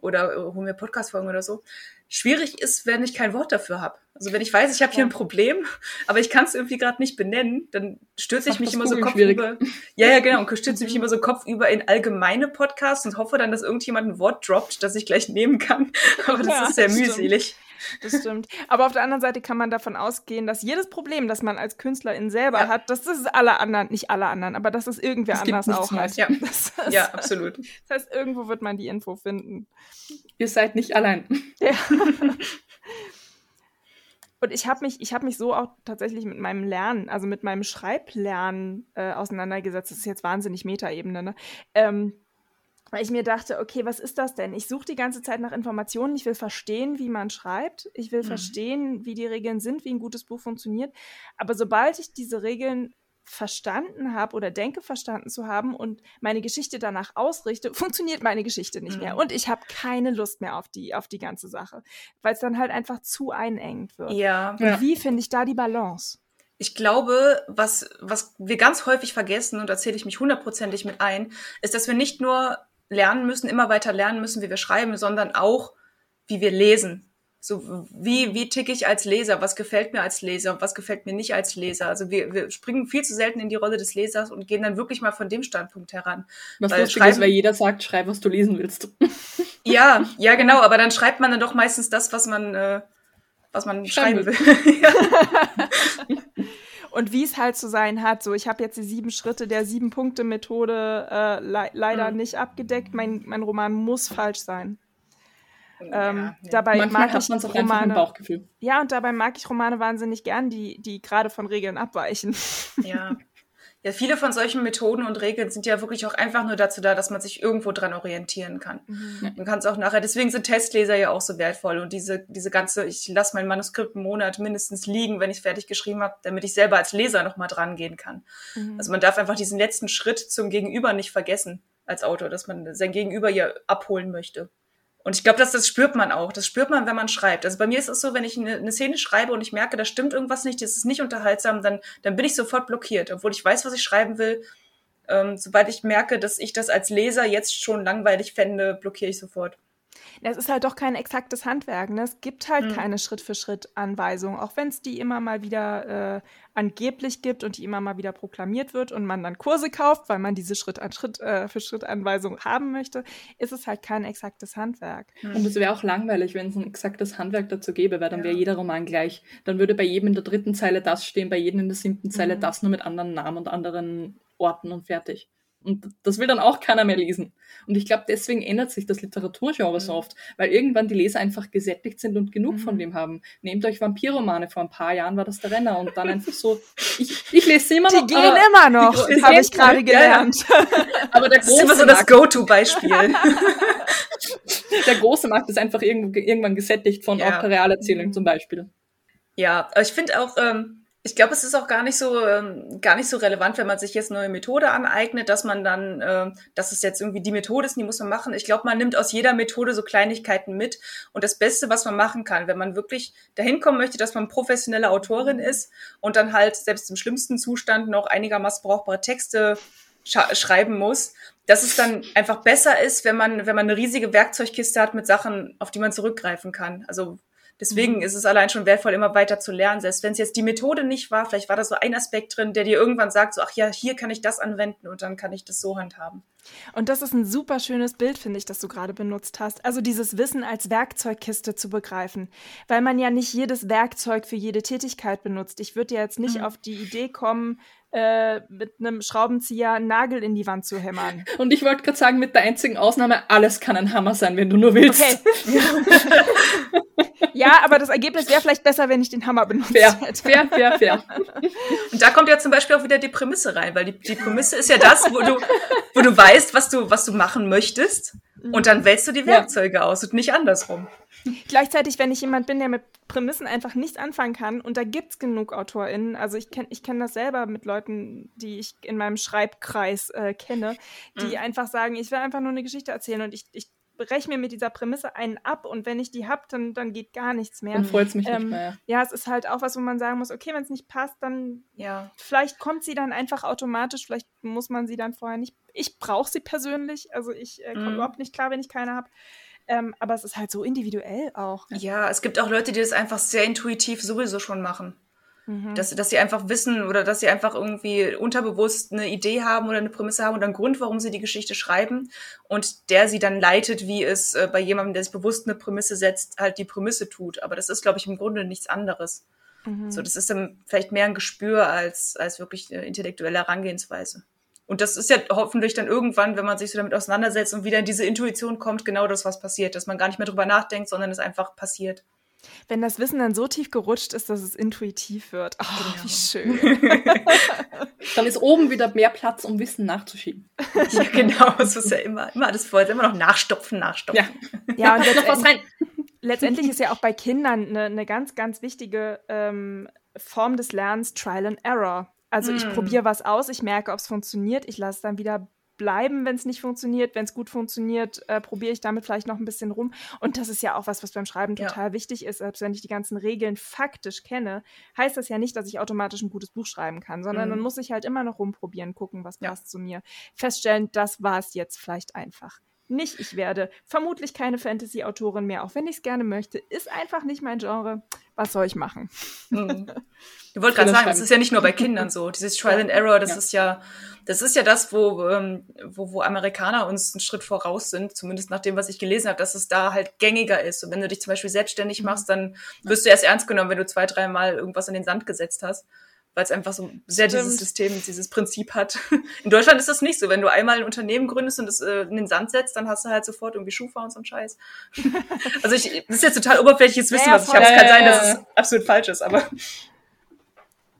oder äh, hole mir Podcast-Folgen oder so. Schwierig ist, wenn ich kein Wort dafür habe. Also wenn ich weiß, ich habe hier ein Problem, aber ich kann es irgendwie gerade nicht benennen, dann stürze ich mich immer so kopfüber. Ja, ja, genau. Und stürze mich immer so kopfüber in allgemeine Podcasts und hoffe dann, dass irgendjemand ein Wort droppt, das ich gleich nehmen kann. Aber das ja, ist sehr mühselig. Das stimmt. Aber auf der anderen Seite kann man davon ausgehen, dass jedes Problem, das man als Künstlerin selber ja. hat, dass das alle anderen, nicht alle anderen, aber dass es irgendwer das anders auch hat. Ja. Das, das, ja, absolut. Das heißt, irgendwo wird man die Info finden. Ihr seid nicht allein. Ja. Und ich habe mich, ich habe mich so auch tatsächlich mit meinem Lernen, also mit meinem Schreiblernen äh, auseinandergesetzt. Das ist jetzt wahnsinnig Metaebene, ne? Ähm, weil ich mir dachte, okay, was ist das denn? Ich suche die ganze Zeit nach Informationen. Ich will verstehen, wie man schreibt. Ich will mhm. verstehen, wie die Regeln sind, wie ein gutes Buch funktioniert. Aber sobald ich diese Regeln verstanden habe oder denke verstanden zu haben und meine Geschichte danach ausrichte, funktioniert meine Geschichte nicht mhm. mehr und ich habe keine Lust mehr auf die auf die ganze Sache, weil es dann halt einfach zu einengend wird. Ja. Und ja. wie finde ich da die Balance? Ich glaube, was was wir ganz häufig vergessen und da zähle ich mich hundertprozentig mit ein, ist, dass wir nicht nur lernen müssen, immer weiter lernen müssen, wie wir schreiben, sondern auch, wie wir lesen. So, wie, wie ticke ich als Leser? Was gefällt mir als Leser? Was gefällt mir nicht als Leser? Also wir, wir springen viel zu selten in die Rolle des Lesers und gehen dann wirklich mal von dem Standpunkt heran. Was weil lustig ist, weil jeder sagt, schreib, was du lesen willst. Ja, ja, genau, aber dann schreibt man dann doch meistens das, was man, äh, was man schreiben, schreiben will. und wie es halt zu sein hat. So, ich habe jetzt die sieben Schritte der sieben Punkte Methode äh, le leider mhm. nicht abgedeckt. Mein, mein Roman muss falsch sein. Ähm, ja, dabei Manchmal mag ich auch Romane, Bauchgefühl. Ja, und dabei mag ich Romane wahnsinnig gern, die, die gerade von Regeln abweichen. Ja. Ja, viele von solchen Methoden und Regeln sind ja wirklich auch einfach nur dazu da, dass man sich irgendwo dran orientieren kann. Mhm. Man kann es auch nachher, deswegen sind Testleser ja auch so wertvoll und diese, diese ganze, ich lasse mein Manuskript einen Monat mindestens liegen, wenn ich es fertig geschrieben habe, damit ich selber als Leser nochmal dran gehen kann. Mhm. Also man darf einfach diesen letzten Schritt zum Gegenüber nicht vergessen als Autor, dass man sein Gegenüber ja abholen möchte. Und ich glaube, dass das spürt man auch. Das spürt man, wenn man schreibt. Also bei mir ist es so, wenn ich eine, eine, Szene schreibe und ich merke, da stimmt irgendwas nicht, das ist nicht unterhaltsam, dann, dann bin ich sofort blockiert, obwohl ich weiß, was ich schreiben will. Ähm, sobald ich merke, dass ich das als Leser jetzt schon langweilig fände, blockiere ich sofort. Es ist halt doch kein exaktes Handwerk. Ne? Es gibt halt hm. keine Schritt-für-Schritt-Anweisung, auch wenn es die immer mal wieder äh, angeblich gibt und die immer mal wieder proklamiert wird und man dann Kurse kauft, weil man diese Schritt-für-Schritt-Anweisung äh, haben möchte, ist es halt kein exaktes Handwerk. Hm. Und es wäre auch langweilig, wenn es ein exaktes Handwerk dazu gäbe, weil dann ja. wäre jeder Roman gleich. Dann würde bei jedem in der dritten Zeile das stehen, bei jedem in der siebten Zeile mhm. das, nur mit anderen Namen und anderen Orten und fertig. Und das will dann auch keiner mehr lesen. Und ich glaube, deswegen ändert sich das Literaturgenre so mhm. oft, weil irgendwann die Leser einfach gesättigt sind und genug mhm. von dem haben. Nehmt euch Vampirromane, vor ein paar Jahren war das der Renner und dann einfach so, ich, ich lese sie immer noch. Die gehen immer noch, habe ich gerade gelernt. Ja, ja. Aber der große das ist immer so das Go-To-Beispiel. der große Markt ist einfach irgendwann gesättigt von ja. auch Realerzählung zum Beispiel. Ja, aber ich finde auch, ähm, ich glaube, es ist auch gar nicht so ähm, gar nicht so relevant, wenn man sich jetzt neue Methode aneignet, dass man dann, äh, dass es jetzt irgendwie die Methode ist, die muss man machen. Ich glaube, man nimmt aus jeder Methode so Kleinigkeiten mit und das Beste, was man machen kann, wenn man wirklich dahin kommen möchte, dass man professionelle Autorin ist und dann halt selbst im schlimmsten Zustand noch einigermaßen brauchbare Texte sch schreiben muss, dass es dann einfach besser ist, wenn man wenn man eine riesige Werkzeugkiste hat mit Sachen, auf die man zurückgreifen kann. Also Deswegen mhm. ist es allein schon wertvoll, immer weiter zu lernen. Selbst wenn es jetzt die Methode nicht war, vielleicht war da so ein Aspekt drin, der dir irgendwann sagt, so, ach ja, hier kann ich das anwenden und dann kann ich das so handhaben. Und das ist ein super schönes Bild, finde ich, das du gerade benutzt hast. Also dieses Wissen als Werkzeugkiste zu begreifen, weil man ja nicht jedes Werkzeug für jede Tätigkeit benutzt. Ich würde ja jetzt nicht mhm. auf die Idee kommen, äh, mit einem Schraubenzieher einen Nagel in die Wand zu hämmern. Und ich wollte gerade sagen, mit der einzigen Ausnahme, alles kann ein Hammer sein, wenn du nur willst. Okay. ja, aber das Ergebnis wäre vielleicht besser, wenn ich den Hammer benutze. Fair, hätte. fair, fair, fair. Und da kommt ja zum Beispiel auch wieder die Prämisse rein, weil die, die Prämisse ist ja das, wo du, wo du weißt, was du, was du machen möchtest. Und dann wählst du die Werkzeuge ja. aus und nicht andersrum. Gleichzeitig, wenn ich jemand bin, der mit Prämissen einfach nichts anfangen kann, und da gibt es genug AutorInnen, also ich kenne ich kenn das selber mit Leuten, die ich in meinem Schreibkreis äh, kenne, die mhm. einfach sagen, ich will einfach nur eine Geschichte erzählen und ich, ich breche mir mit dieser Prämisse einen ab und wenn ich die habe, dann, dann geht gar nichts mehr. Dann freut es mich ähm, nicht mehr. Ja, es ist halt auch was, wo man sagen muss, okay, wenn es nicht passt, dann ja. vielleicht kommt sie dann einfach automatisch, vielleicht muss man sie dann vorher nicht. Ich brauche sie persönlich, also ich äh, komme mhm. überhaupt nicht klar, wenn ich keine habe. Ähm, aber es ist halt so individuell auch. Ja, es gibt auch Leute, die das einfach sehr intuitiv sowieso schon machen. Mhm. Dass, dass sie einfach wissen oder dass sie einfach irgendwie unterbewusst eine Idee haben oder eine Prämisse haben oder einen Grund, warum sie die Geschichte schreiben und der sie dann leitet, wie es äh, bei jemandem, der sich bewusst eine Prämisse setzt, halt die Prämisse tut. Aber das ist, glaube ich, im Grunde nichts anderes. Mhm. So, das ist dann vielleicht mehr ein Gespür als, als wirklich eine intellektuelle Herangehensweise. Und das ist ja hoffentlich dann irgendwann, wenn man sich so damit auseinandersetzt und wieder in diese Intuition kommt, genau das, was passiert, dass man gar nicht mehr drüber nachdenkt, sondern es einfach passiert. Wenn das Wissen dann so tief gerutscht ist, dass es intuitiv wird. Oh, genau. wie schön. dann ist oben wieder mehr Platz, um Wissen nachzuschieben. ja, genau. So ist ja immer, immer alles voll. Immer noch nachstopfen, nachstopfen. Ja, ja und noch was rein. letztendlich ist ja auch bei Kindern eine, eine ganz, ganz wichtige ähm, Form des Lernens Trial and Error. Also ich hm. probiere was aus, ich merke, ob es funktioniert, ich lasse dann wieder bleiben, wenn es nicht funktioniert. Wenn es gut funktioniert, äh, probiere ich damit vielleicht noch ein bisschen rum. Und das ist ja auch was, was beim Schreiben ja. total wichtig ist. Selbst wenn ich die ganzen Regeln faktisch kenne, heißt das ja nicht, dass ich automatisch ein gutes Buch schreiben kann, sondern mhm. dann muss ich halt immer noch rumprobieren, gucken, was ja. passt zu mir. Feststellen, das war es jetzt vielleicht einfach nicht. Ich werde vermutlich keine Fantasy-Autorin mehr, auch wenn ich es gerne möchte. Ist einfach nicht mein Genre. Was soll ich machen? Hm. Ich wollte gerade sagen, das ist ja nicht nur bei Kindern so. Dieses Trial and Error, das ja. ist ja, das ist ja das, wo, ähm, wo, wo Amerikaner uns einen Schritt voraus sind, zumindest nach dem, was ich gelesen habe, dass es da halt gängiger ist. Und wenn du dich zum Beispiel selbstständig mhm. machst, dann wirst du erst ernst genommen, wenn du zwei, dreimal irgendwas in den Sand gesetzt hast weil es einfach so sehr Stimmt. dieses System, dieses Prinzip hat. In Deutschland ist das nicht so. Wenn du einmal ein Unternehmen gründest und es äh, in den Sand setzt, dann hast du halt sofort irgendwie Schufa und so ein Scheiß. also ich, das ist jetzt total oberflächliches Wissen, ja, was ich habe. Es kann sein, dass es absolut falsch ist, aber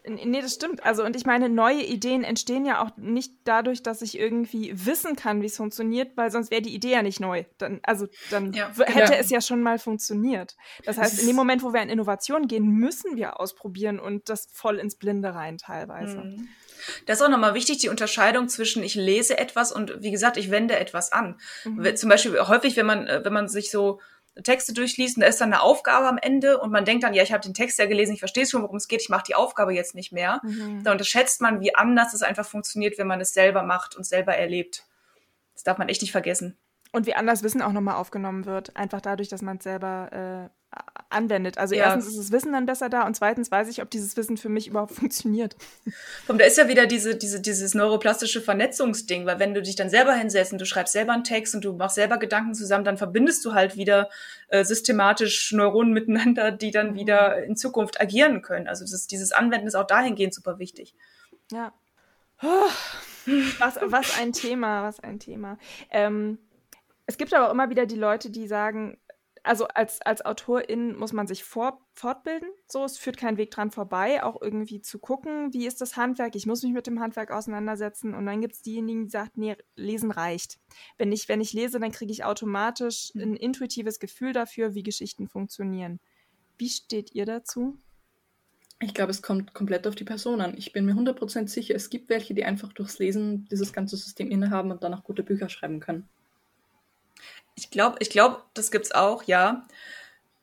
Nee, das stimmt. Also, und ich meine, neue Ideen entstehen ja auch nicht dadurch, dass ich irgendwie wissen kann, wie es funktioniert, weil sonst wäre die Idee ja nicht neu. Dann, also, dann ja, hätte genau. es ja schon mal funktioniert. Das heißt, in dem Moment, wo wir in Innovation gehen, müssen wir ausprobieren und das voll ins Blinde rein teilweise. Mhm. Das ist auch nochmal wichtig, die Unterscheidung zwischen ich lese etwas und wie gesagt, ich wende etwas an. Mhm. Zum Beispiel häufig, wenn man, äh, wenn man sich so Texte durchliest und da ist dann eine Aufgabe am Ende und man denkt dann, ja, ich habe den Text ja gelesen, ich verstehe schon, worum es geht, ich mache die Aufgabe jetzt nicht mehr. Mhm. Da unterschätzt man, wie anders es einfach funktioniert, wenn man es selber macht und selber erlebt. Das darf man echt nicht vergessen. Und wie anders Wissen auch nochmal aufgenommen wird, einfach dadurch, dass man es selber äh, anwendet. Also ja. erstens ist das Wissen dann besser da und zweitens weiß ich, ob dieses Wissen für mich überhaupt funktioniert. Und da ist ja wieder diese, diese, dieses neuroplastische Vernetzungsding, weil wenn du dich dann selber hinsetzt und du schreibst selber einen Text und du machst selber Gedanken zusammen, dann verbindest du halt wieder äh, systematisch Neuronen miteinander, die dann mhm. wieder in Zukunft agieren können. Also das, dieses Anwenden ist auch dahingehend super wichtig. Ja. Was, was ein Thema, was ein Thema. Ähm, es gibt aber auch immer wieder die Leute, die sagen, also als, als Autorin muss man sich vor, fortbilden. So, es führt kein Weg dran vorbei, auch irgendwie zu gucken, wie ist das Handwerk. Ich muss mich mit dem Handwerk auseinandersetzen. Und dann gibt es diejenigen, die sagen, nee, lesen reicht. Wenn ich, wenn ich lese, dann kriege ich automatisch mhm. ein intuitives Gefühl dafür, wie Geschichten funktionieren. Wie steht ihr dazu? Ich glaube, es kommt komplett auf die Person an. Ich bin mir 100% sicher, es gibt welche, die einfach durchs Lesen dieses ganze System innehaben und dann auch gute Bücher schreiben können. Ich glaube, ich glaube, das gibt's auch, ja.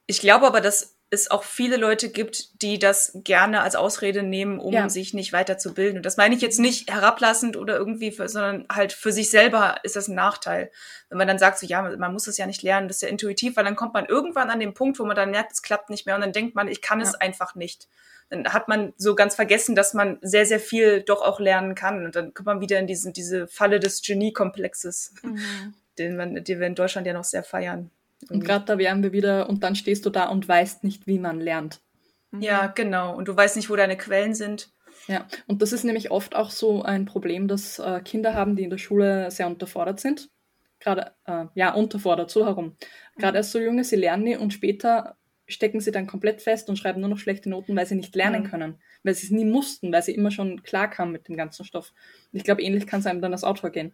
Ich glaube aber, dass es auch viele Leute gibt, die das gerne als Ausrede nehmen, um ja. sich nicht weiterzubilden. Und das meine ich jetzt nicht herablassend oder irgendwie, für, sondern halt für sich selber ist das ein Nachteil. Wenn man dann sagt, so ja, man muss es ja nicht lernen, das ist ja intuitiv, weil dann kommt man irgendwann an den Punkt, wo man dann merkt, es klappt nicht mehr und dann denkt man, ich kann ja. es einfach nicht. Dann hat man so ganz vergessen, dass man sehr, sehr viel doch auch lernen kann. Und dann kommt man wieder in diesen, diese Falle des Geniekomplexes. Mhm den, man, den wir in Deutschland ja noch sehr feiern. Und gerade da wären wir wieder, und dann stehst du da und weißt nicht, wie man lernt. Mhm. Ja, genau. Und du weißt nicht, wo deine Quellen sind. Ja, und das ist nämlich oft auch so ein Problem, dass äh, Kinder haben, die in der Schule sehr unterfordert sind. Gerade, äh, ja, unterfordert, so herum. Gerade als so junge, sie lernen nie und später stecken sie dann komplett fest und schreiben nur noch schlechte Noten, weil sie nicht lernen mhm. können. Weil sie es nie mussten, weil sie immer schon klar kamen mit dem ganzen Stoff. Und ich glaube, ähnlich kann es einem dann als Autor gehen.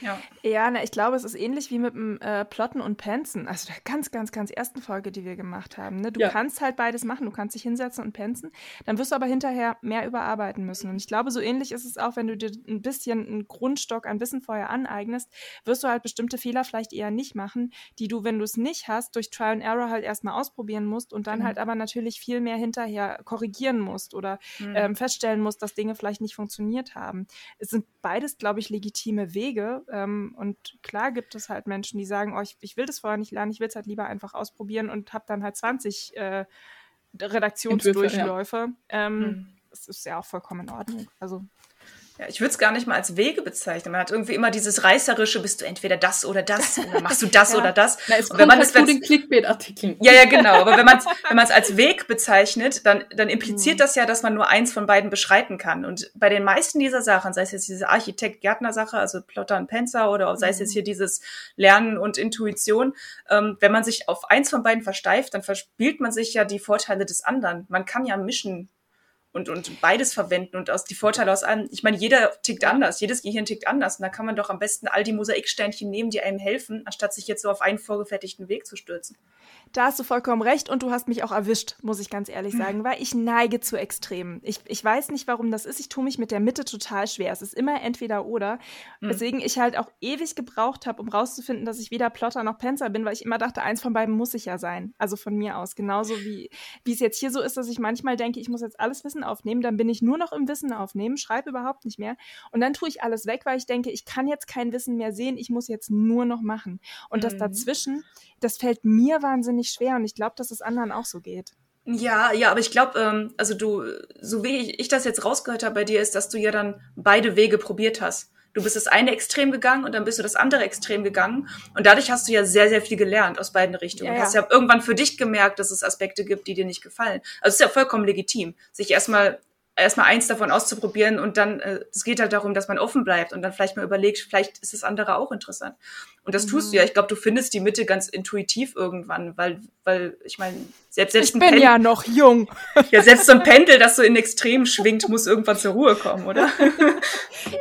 Ja, ja na, ich glaube, es ist ähnlich wie mit dem äh, Plotten und Penzen. Also der ganz, ganz, ganz ersten Folge, die wir gemacht haben. Ne? Du ja. kannst halt beides machen. Du kannst dich hinsetzen und penzen. Dann wirst du aber hinterher mehr überarbeiten müssen. Und ich glaube, so ähnlich ist es auch, wenn du dir ein bisschen einen Grundstock an Wissen vorher aneignest, wirst du halt bestimmte Fehler vielleicht eher nicht machen, die du, wenn du es nicht hast, durch Trial and Error halt erstmal ausprobieren musst und dann mhm. halt aber natürlich viel mehr hinterher korrigieren musst oder mhm. ähm, feststellen musst, dass Dinge vielleicht nicht funktioniert haben. Es sind beides, glaube ich, legitime Wege. Ähm, und klar gibt es halt Menschen, die sagen, oh, ich, ich will das vorher nicht lernen, ich will es halt lieber einfach ausprobieren und habe dann halt 20 äh, Redaktionsdurchläufe. Ja. Ähm, mhm. Das ist ja auch vollkommen in Ordnung. Also ja, ich würde es gar nicht mal als Wege bezeichnen. Man hat irgendwie immer dieses reißerische, bist du entweder das oder das oder machst du das ja. oder das. Na, es und wenn man halt es zu den Clickbait-Artikeln. Ja, ja, genau. Aber wenn man es wenn man's als Weg bezeichnet, dann, dann impliziert mhm. das ja, dass man nur eins von beiden beschreiten kann. Und bei den meisten dieser Sachen, sei es jetzt diese Architekt-Gärtner-Sache, also Plotter und Penzer, oder sei es jetzt mhm. hier dieses Lernen und Intuition, ähm, wenn man sich auf eins von beiden versteift, dann verspielt man sich ja die Vorteile des anderen. Man kann ja mischen und, und beides verwenden und aus die Vorteile aus allem. Ich meine, jeder tickt anders, jedes Gehirn tickt anders. Und da kann man doch am besten all die Mosaiksteinchen nehmen, die einem helfen, anstatt sich jetzt so auf einen vorgefertigten Weg zu stürzen. Da hast du vollkommen recht und du hast mich auch erwischt, muss ich ganz ehrlich sagen, hm. weil ich neige zu Extremen. Ich, ich weiß nicht, warum das ist. Ich tue mich mit der Mitte total schwer. Es ist immer entweder oder. Mhm. Weswegen ich halt auch ewig gebraucht habe, um rauszufinden, dass ich weder Plotter noch Penzer bin, weil ich immer dachte, eins von beiden muss ich ja sein. Also von mir aus. Genauso wie, wie es jetzt hier so ist, dass ich manchmal denke, ich muss jetzt alles Wissen aufnehmen, dann bin ich nur noch im Wissen aufnehmen, schreibe überhaupt nicht mehr. Und dann tue ich alles weg, weil ich denke, ich kann jetzt kein Wissen mehr sehen, ich muss jetzt nur noch machen. Und mhm. das dazwischen, das fällt mir wahnsinnig schwer und ich glaube, dass es anderen auch so geht. Ja, ja, aber ich glaube, ähm, also du, so wie ich, ich das jetzt rausgehört habe bei dir, ist, dass du ja dann beide Wege probiert hast. Du bist das eine Extrem gegangen und dann bist du das andere Extrem gegangen. Und dadurch hast du ja sehr, sehr viel gelernt aus beiden Richtungen. Ja, ja. Du hast ja irgendwann für dich gemerkt, dass es Aspekte gibt, die dir nicht gefallen. Also es ist ja vollkommen legitim, sich erstmal erstmal eins davon auszuprobieren und dann, äh, es geht halt darum, dass man offen bleibt und dann vielleicht mal überlegt, vielleicht ist das andere auch interessant. Und das mhm. tust du ja. Ich glaube, du findest die Mitte ganz intuitiv irgendwann, weil, weil ich meine, selbst, selbst ich bin Pendel, ja noch jung. Ja, selbst so ein Pendel, das so in Extrem schwingt, muss irgendwann zur Ruhe kommen, oder?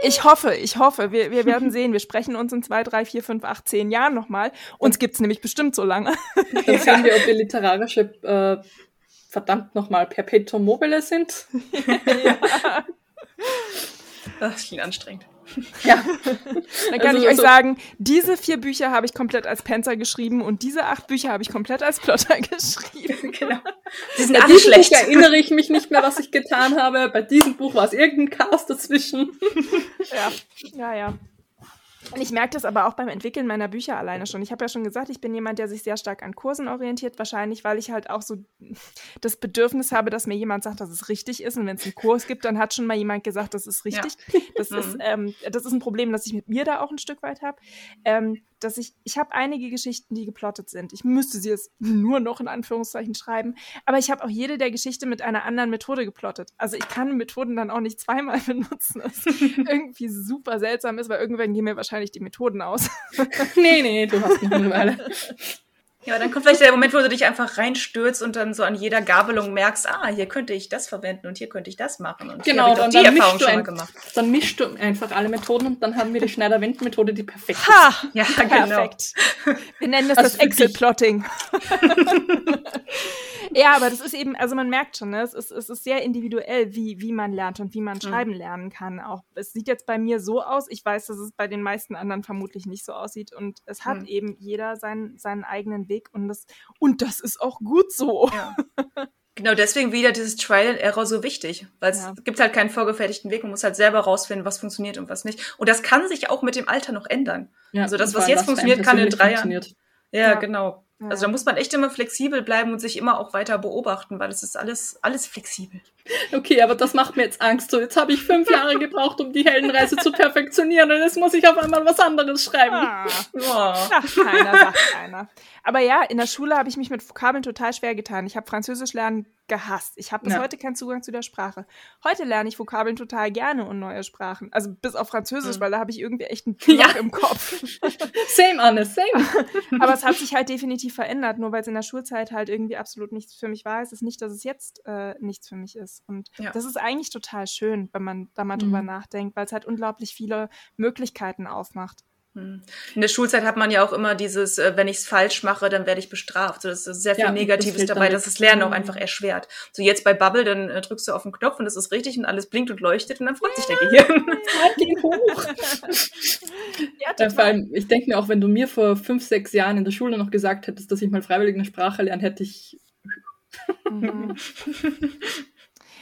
Ich hoffe, ich hoffe. Wir, wir werden sehen. Wir sprechen uns in zwei, drei, vier, fünf, acht, zehn Jahren nochmal. Uns gibt's nämlich bestimmt so lange. Dann sehen wir, ob wir literarische äh, verdammt nochmal Perpetuum mobile sind. ja. Das klingt anstrengend. Ja. Dann kann also, ich euch also, sagen, diese vier Bücher habe ich komplett als Panzer geschrieben und diese acht Bücher habe ich komplett als Plotter geschrieben. genau. Die sind Bei alle schlecht. Buch erinnere ich mich nicht mehr, was ich getan habe. Bei diesem Buch war es irgendein Cast dazwischen. ja, ja, ja. Und ich merke das aber auch beim Entwickeln meiner Bücher alleine schon. Ich habe ja schon gesagt, ich bin jemand, der sich sehr stark an Kursen orientiert, wahrscheinlich, weil ich halt auch so das Bedürfnis habe, dass mir jemand sagt, dass es richtig ist. Und wenn es einen Kurs gibt, dann hat schon mal jemand gesagt, das ist richtig. Ja. Das, ist, mhm. ähm, das ist ein Problem, das ich mit mir da auch ein Stück weit habe. Ähm, dass ich, ich habe einige Geschichten, die geplottet sind. Ich müsste sie jetzt nur noch in Anführungszeichen schreiben, aber ich habe auch jede der Geschichte mit einer anderen Methode geplottet. Also ich kann Methoden dann auch nicht zweimal benutzen, was irgendwie super seltsam ist, weil irgendwann gehen mir wahrscheinlich die Methoden aus. nee, nee, du hast noch eine Weile. Ja, dann kommt vielleicht der Moment, wo du dich einfach reinstürzt und dann so an jeder Gabelung merkst, ah, hier könnte ich das verwenden und hier könnte ich das machen. Und genau, dann, die dann Erfahrung schon mal gemacht. Dann mischst du einfach alle Methoden und dann haben wir die Schneider-Wind-Methode, die perfekt ha! ist. Ja, genau. Perfekt. Wir nennen das also das Excel-Plotting. ja, aber das ist eben, also man merkt schon, ne, es, ist, es ist sehr individuell, wie, wie man lernt und wie man mhm. schreiben mhm. lernen kann. Auch es sieht jetzt bei mir so aus, ich weiß, dass es bei den meisten anderen vermutlich nicht so aussieht und es hat mhm. eben jeder seinen, seinen eigenen Weg und das, und das ist auch gut so. Ja. Genau, deswegen wieder dieses Trial and Error so wichtig, weil es ja. gibt halt keinen vorgefertigten Weg, man muss halt selber rausfinden, was funktioniert und was nicht. Und das kann sich auch mit dem Alter noch ändern. Ja, also das, was jetzt funktioniert, kann in drei Jahren. Ja, ja, genau. Also da muss man echt immer flexibel bleiben und sich immer auch weiter beobachten, weil es ist alles, alles flexibel. Okay, aber das macht mir jetzt Angst. So, jetzt habe ich fünf Jahre gebraucht, um die Heldenreise zu perfektionieren und jetzt muss ich auf einmal was anderes schreiben. Ah. Oh. Ach, keiner sagt keiner. Aber ja, in der Schule habe ich mich mit Vokabeln total schwer getan. Ich habe Französisch lernen gehasst. Ich habe bis ja. heute keinen Zugang zu der Sprache. Heute lerne ich Vokabeln total gerne und neue Sprachen. Also bis auf Französisch, mhm. weil da habe ich irgendwie echt einen Block ja. im Kopf. same, Anne, same. Aber es hat sich halt definitiv verändert, nur weil es in der Schulzeit halt irgendwie absolut nichts für mich war. Es ist nicht, dass es jetzt äh, nichts für mich ist. Und ja. das ist eigentlich total schön, wenn man da mal mhm. drüber nachdenkt, weil es halt unglaublich viele Möglichkeiten aufmacht. Hm. In der Schulzeit hat man ja auch immer dieses, äh, wenn ich es falsch mache, dann werde ich bestraft. So, das ist sehr viel ja, Negatives dabei, damit. dass das Lernen auch mhm. einfach erschwert. So jetzt bei Bubble, dann äh, drückst du auf den Knopf und es ist richtig und alles blinkt und leuchtet und dann freut sich der Gehirn. Halt hoch. ja, vor allem, ich denke mir auch, wenn du mir vor fünf, sechs Jahren in der Schule noch gesagt hättest, dass ich mal freiwillig eine Sprache lerne, hätte ich mhm.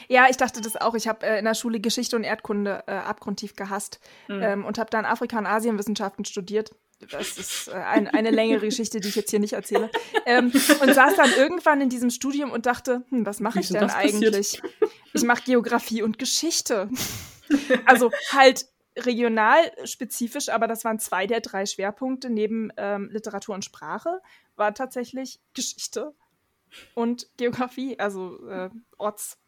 Ja, ich dachte das auch. Ich habe äh, in der Schule Geschichte und Erdkunde äh, abgrundtief gehasst mhm. ähm, und habe dann Afrika- und Asienwissenschaften studiert. Das ist äh, ein, eine längere Geschichte, die ich jetzt hier nicht erzähle. Ähm, und saß dann irgendwann in diesem Studium und dachte, hm, was mache ich denn eigentlich? Ich mache Geografie und Geschichte. Also halt regional spezifisch, aber das waren zwei der drei Schwerpunkte neben ähm, Literatur und Sprache, war tatsächlich Geschichte und Geografie, also äh, Orts,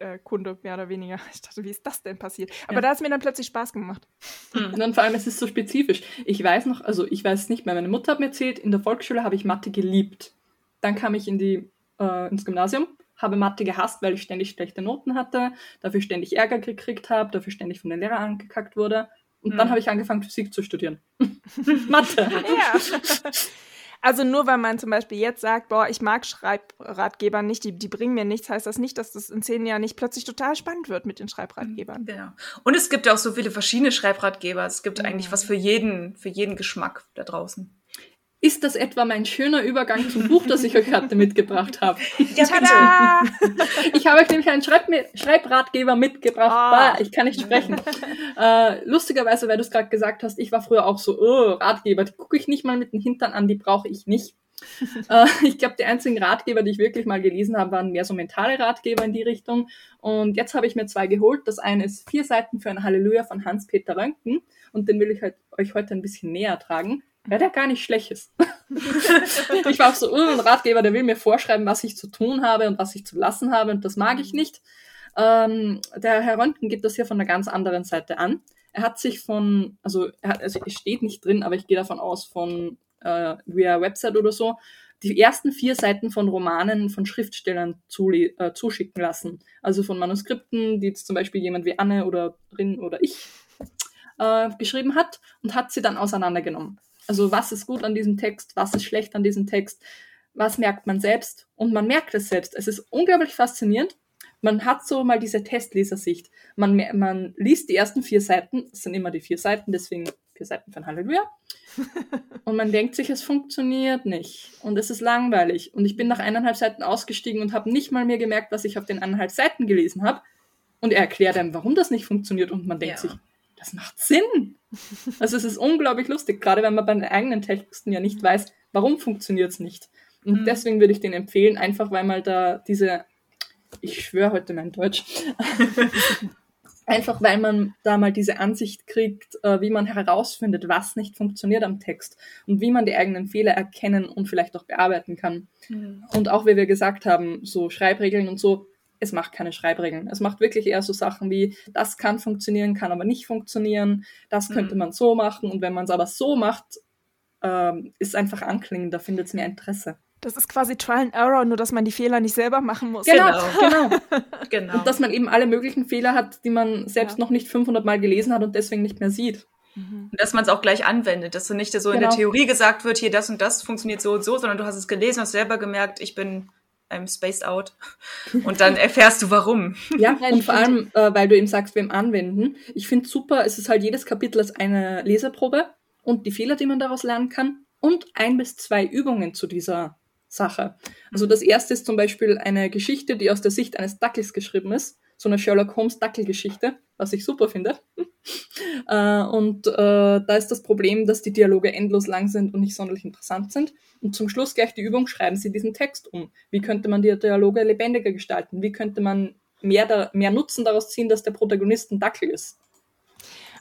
äh, Kunde, mehr oder weniger. Ich dachte, wie ist das denn passiert? Aber ja. da hat es mir dann plötzlich Spaß gemacht. Und dann vor allem, es ist so spezifisch. Ich weiß noch, also ich weiß es nicht mehr, meine Mutter hat mir erzählt, in der Volksschule habe ich Mathe geliebt. Dann kam ich in die, äh, ins Gymnasium, habe Mathe gehasst, weil ich ständig schlechte Noten hatte, dafür ständig Ärger gekriegt habe, dafür ständig von den Lehrern angekackt wurde. Und hm. dann habe ich angefangen, Physik zu studieren. Mathe. Ja. Also nur weil man zum Beispiel jetzt sagt, boah, ich mag Schreibratgeber nicht, die, die bringen mir nichts, heißt das nicht, dass das in zehn Jahren nicht plötzlich total spannend wird mit den Schreibratgebern. Genau. Und es gibt ja auch so viele verschiedene Schreibratgeber. Es gibt ja. eigentlich was für jeden, für jeden Geschmack da draußen. Ist das etwa mein schöner Übergang zum Buch, das ich euch heute mitgebracht habe? Ja, Tada! Ich habe euch nämlich einen Schreib Schreibratgeber mitgebracht. Oh. Ich kann nicht sprechen. äh, lustigerweise, weil du es gerade gesagt hast, ich war früher auch so, oh, Ratgeber, die gucke ich nicht mal mit den Hintern an, die brauche ich nicht. äh, ich glaube, die einzigen Ratgeber, die ich wirklich mal gelesen habe, waren mehr so mentale Ratgeber in die Richtung. Und jetzt habe ich mir zwei geholt. Das eine ist Vier Seiten für ein Halleluja von Hans-Peter Röntgen. Und den will ich halt, euch heute ein bisschen näher tragen weil der gar nicht schlecht ist. ich war auch so, uh, ein Ratgeber, der will mir vorschreiben, was ich zu tun habe und was ich zu lassen habe und das mag ich nicht. Ähm, der Herr Röntgen gibt das hier von einer ganz anderen Seite an. Er hat sich von, also, er hat, also es steht nicht drin, aber ich gehe davon aus, von äh, via Website oder so, die ersten vier Seiten von Romanen von Schriftstellern zu, äh, zuschicken lassen. Also von Manuskripten, die jetzt zum Beispiel jemand wie Anne oder Rin oder ich äh, geschrieben hat und hat sie dann auseinandergenommen. Also was ist gut an diesem Text, was ist schlecht an diesem Text, was merkt man selbst und man merkt es selbst. Es ist unglaublich faszinierend. Man hat so mal diese Testlesersicht. Man, man liest die ersten vier Seiten, es sind immer die vier Seiten, deswegen vier Seiten von Halleluja. und man denkt sich, es funktioniert nicht und es ist langweilig. Und ich bin nach eineinhalb Seiten ausgestiegen und habe nicht mal mehr gemerkt, was ich auf den eineinhalb Seiten gelesen habe. Und er erklärt einem, warum das nicht funktioniert und man denkt ja. sich, das macht Sinn. Also es ist unglaublich lustig, gerade wenn man bei den eigenen Texten ja nicht weiß, warum funktioniert es nicht. Und mhm. deswegen würde ich den empfehlen, einfach weil mal da diese, ich schwöre heute mein Deutsch, einfach weil man da mal diese Ansicht kriegt, äh, wie man herausfindet, was nicht funktioniert am Text und wie man die eigenen Fehler erkennen und vielleicht auch bearbeiten kann. Mhm. Und auch, wie wir gesagt haben, so Schreibregeln und so, es macht keine Schreibregeln. Es macht wirklich eher so Sachen wie, das kann funktionieren, kann aber nicht funktionieren, das könnte mhm. man so machen und wenn man es aber so macht, ähm, ist einfach anklingend, da findet es mehr Interesse. Das ist quasi Trial and Error, nur dass man die Fehler nicht selber machen muss. Genau, genau. genau. genau. Und dass man eben alle möglichen Fehler hat, die man selbst ja. noch nicht 500 Mal gelesen hat und deswegen nicht mehr sieht. Mhm. Dass man es auch gleich anwendet, dass so nicht so genau. in der genau. Theorie gesagt wird, hier das und das funktioniert so und so, sondern du hast es gelesen, hast selber gemerkt, ich bin I'm spaced out. Und dann erfährst du warum. Ja, und vor allem, äh, weil du eben sagst, beim Anwenden. Ich finde super, es ist halt jedes Kapitel als eine Leserprobe und die Fehler, die man daraus lernen kann und ein bis zwei Übungen zu dieser Sache. Also das erste ist zum Beispiel eine Geschichte, die aus der Sicht eines Dackels geschrieben ist so eine Sherlock Holmes Dackelgeschichte, was ich super finde. äh, und äh, da ist das Problem, dass die Dialoge endlos lang sind und nicht sonderlich interessant sind. Und zum Schluss gleich die Übung, schreiben Sie diesen Text um. Wie könnte man die Dialoge lebendiger gestalten? Wie könnte man mehr, da, mehr Nutzen daraus ziehen, dass der Protagonist ein Dackel ist?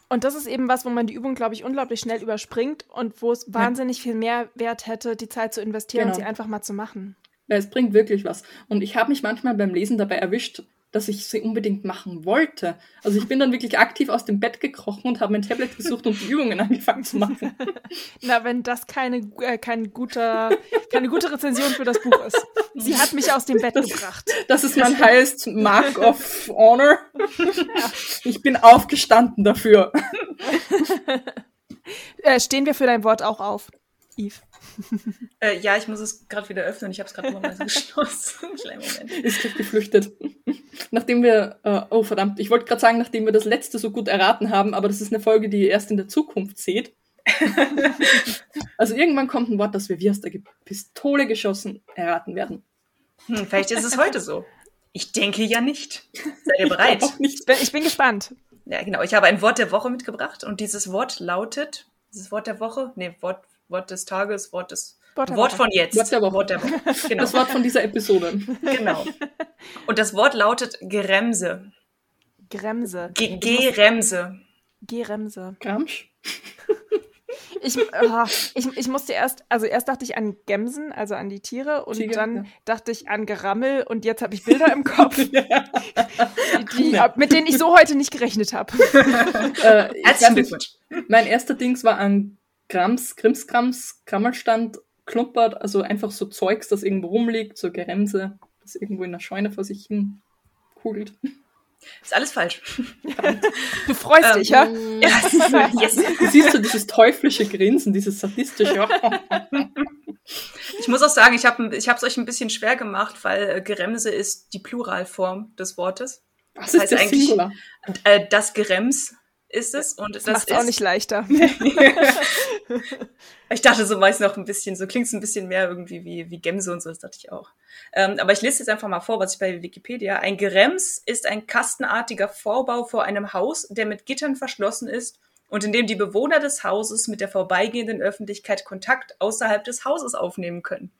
Und das ist eben was, wo man die Übung, glaube ich, unglaublich schnell überspringt und wo es ja. wahnsinnig viel Mehrwert hätte, die Zeit zu investieren genau. und sie einfach mal zu machen. Ja, es bringt wirklich was. Und ich habe mich manchmal beim Lesen dabei erwischt, dass ich sie unbedingt machen wollte. Also ich bin dann wirklich aktiv aus dem Bett gekrochen und habe mein Tablet gesucht und die Übungen angefangen zu machen. Na, wenn das keine, äh, kein guter, keine gute Rezension für das Buch ist. Sie hat mich aus dem Bett das, gebracht. Das ist mein heißt Mark of Honor. Ich bin aufgestanden dafür. Äh, stehen wir für dein Wort auch auf, Yves? Äh, ja, ich muss es gerade wieder öffnen. Ich habe es gerade immer mal so geschlossen. Kleinen Moment. Ist gleich geflüchtet. nachdem wir, äh, oh verdammt, ich wollte gerade sagen, nachdem wir das letzte so gut erraten haben, aber das ist eine Folge, die ihr erst in der Zukunft seht. also irgendwann kommt ein Wort, das wir wie aus der Pistole geschossen erraten werden. Hm, vielleicht ist es heute so. Ich denke ja nicht. Seid ihr bereit? Ich, nicht. ich bin gespannt. Ja, genau. Ich habe ein Wort der Woche mitgebracht und dieses Wort lautet, dieses Wort der Woche, nee, Wort, Wort des Tages, Wort des, Wort, Wort von jetzt. Wort der Woche. Wort der Woche. Genau. Das Wort von dieser Episode. Genau. Und das Wort lautet Geremse. Geremse. Geremse. Geremse. Gramsch? Ich, oh, ich, ich musste erst, also erst dachte ich an Gemsen, also an die Tiere, und Tiger, dann ja. dachte ich an Gerammel und jetzt habe ich Bilder im Kopf, die, die, ja. mit denen ich so heute nicht gerechnet habe. äh, Herzlichen Glückwunsch. Mein erster Dings war an Grams, Krimskrams, Krammelstand, Klumpert, also einfach so Zeugs, das irgendwo rumliegt, so Geremse, das irgendwo in der Scheune vor sich hin kugelt. Ist alles falsch. Du freust ähm, dich, ja? ja yes. Du siehst so dieses teuflische Grinsen, dieses sadistische. Ich muss auch sagen, ich habe es euch ein bisschen schwer gemacht, weil äh, Geremse ist die Pluralform des Wortes. Was das heißt eigentlich äh, das Gerems ist es. Und das, das ist auch nicht leichter. ich dachte so meist noch ein bisschen, so klingt es ein bisschen mehr irgendwie wie, wie Gemse und so, das dachte ich auch. Ähm, aber ich lese jetzt einfach mal vor, was ich bei Wikipedia. Ein Gerems ist ein kastenartiger Vorbau vor einem Haus, der mit Gittern verschlossen ist und in dem die Bewohner des Hauses mit der vorbeigehenden Öffentlichkeit Kontakt außerhalb des Hauses aufnehmen können.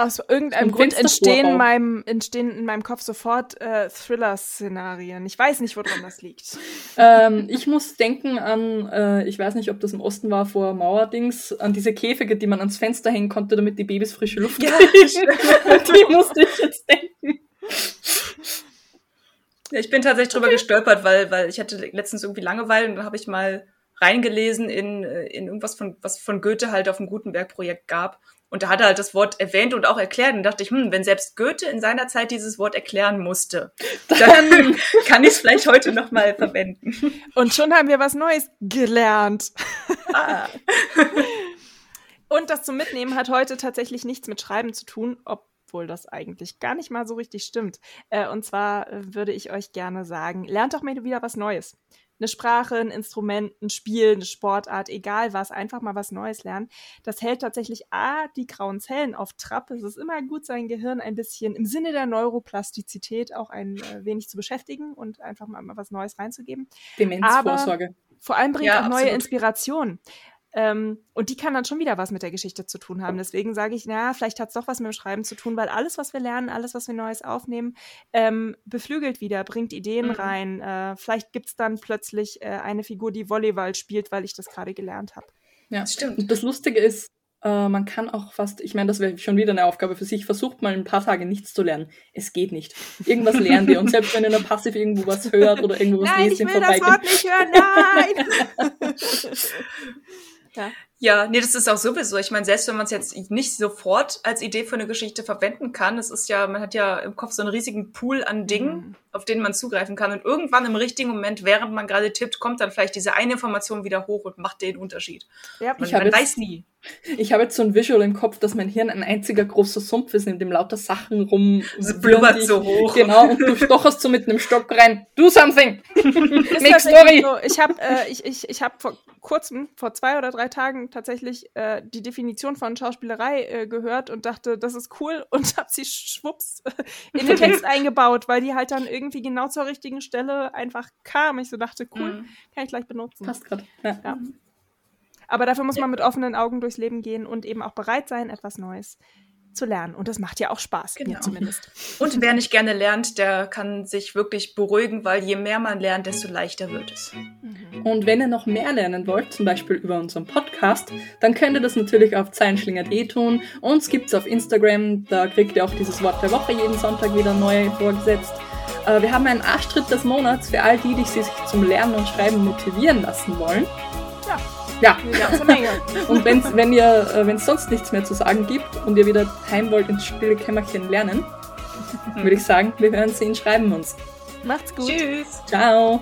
Aus irgendeinem Grund entstehen in, meinem, entstehen in meinem Kopf sofort äh, Thriller-Szenarien. Ich weiß nicht, woran das liegt. ähm, ich muss denken an, äh, ich weiß nicht, ob das im Osten war, vor Mauerdings, an diese Käfige, die man ans Fenster hängen konnte, damit die Babys frische Luft ja. kriegen. die musste ich jetzt denken. Ja, ich bin tatsächlich drüber okay. gestolpert, weil, weil ich hatte letztens irgendwie Langeweile und da habe ich mal reingelesen in, äh, in irgendwas von, was von Goethe halt auf dem Gutenberg-Projekt gab. Und da hat er halt das Wort erwähnt und auch erklärt. Und dachte ich, hm, wenn selbst Goethe in seiner Zeit dieses Wort erklären musste, dann kann ich es vielleicht heute nochmal verwenden. Und schon haben wir was Neues gelernt. Ah. und das zum Mitnehmen hat heute tatsächlich nichts mit Schreiben zu tun, obwohl das eigentlich gar nicht mal so richtig stimmt. Äh, und zwar äh, würde ich euch gerne sagen, lernt doch mal wieder was Neues eine Sprache, ein Instrument, ein Spiel, eine Sportart, egal was, einfach mal was Neues lernen. Das hält tatsächlich A, die grauen Zellen auf Trab. Es ist immer gut, sein Gehirn ein bisschen im Sinne der Neuroplastizität auch ein äh, wenig zu beschäftigen und einfach mal, mal was Neues reinzugeben. Demenzvorsorge. Aber vor allem bringt ja, auch neue Inspiration. Ähm, und die kann dann schon wieder was mit der Geschichte zu tun haben. Deswegen sage ich, na, vielleicht hat es doch was mit dem Schreiben zu tun, weil alles, was wir lernen, alles, was wir Neues aufnehmen, ähm, beflügelt wieder, bringt Ideen mhm. rein. Äh, vielleicht gibt es dann plötzlich äh, eine Figur, die Volleyball spielt, weil ich das gerade gelernt habe. Ja, das stimmt. Und das Lustige ist, äh, man kann auch fast, ich meine, das wäre schon wieder eine Aufgabe für sich, versucht mal ein paar Tage nichts zu lernen. Es geht nicht. Irgendwas lernen wir. Und selbst wenn ihr nur passiv irgendwo was hört oder irgendwo was nein, lest, ich will das Wort nicht hören, nein! Ja. Ja, nee, das ist auch sowieso. Ich meine, selbst wenn man es jetzt nicht sofort als Idee für eine Geschichte verwenden kann, es ist ja, man hat ja im Kopf so einen riesigen Pool an Dingen, mhm. auf denen man zugreifen kann. Und irgendwann im richtigen Moment, während man gerade tippt, kommt dann vielleicht diese eine Information wieder hoch und macht den Unterschied. Ja, man, ich man weiß nie. Ich habe jetzt so ein Visual im Kopf, dass mein Hirn ein einziger großer Sumpf ist, in dem lauter Sachen rum. Es blubbert so hoch. Genau, und du stocherst so mit einem Stock rein. Do something! Make story! So. Ich habe äh, ich, ich, ich hab vor kurzem, vor zwei oder drei Tagen, tatsächlich äh, die Definition von Schauspielerei äh, gehört und dachte, das ist cool und habe sie schwupps in den Text eingebaut, weil die halt dann irgendwie genau zur richtigen Stelle einfach kam. Ich so dachte, cool, mhm. kann ich gleich benutzen. Passt gerade. Ja. ja. Aber dafür muss man mit offenen Augen durchs Leben gehen und eben auch bereit sein, etwas Neues zu lernen. Und das macht ja auch Spaß, genau. mir zumindest. Und wer nicht gerne lernt, der kann sich wirklich beruhigen, weil je mehr man lernt, desto leichter wird es. Mhm. Und wenn ihr noch mehr lernen wollt, zum Beispiel über unseren Podcast, dann könnt ihr das natürlich auf zeilenschlinger.de tun. Uns gibt es auf Instagram, da kriegt ihr auch dieses Wort der Woche jeden Sonntag wieder neu vorgesetzt. Äh, wir haben einen Arschtritt des Monats für all die, die sich zum Lernen und Schreiben motivieren lassen wollen. Ja. Eine ganze Menge. und wenn's, wenn ihr, äh, wenn es sonst nichts mehr zu sagen gibt und ihr wieder heim wollt ins stille Kämmerchen lernen, würde ich sagen, wir hören sehen, schreiben uns. Macht's gut. Tschüss. Ciao.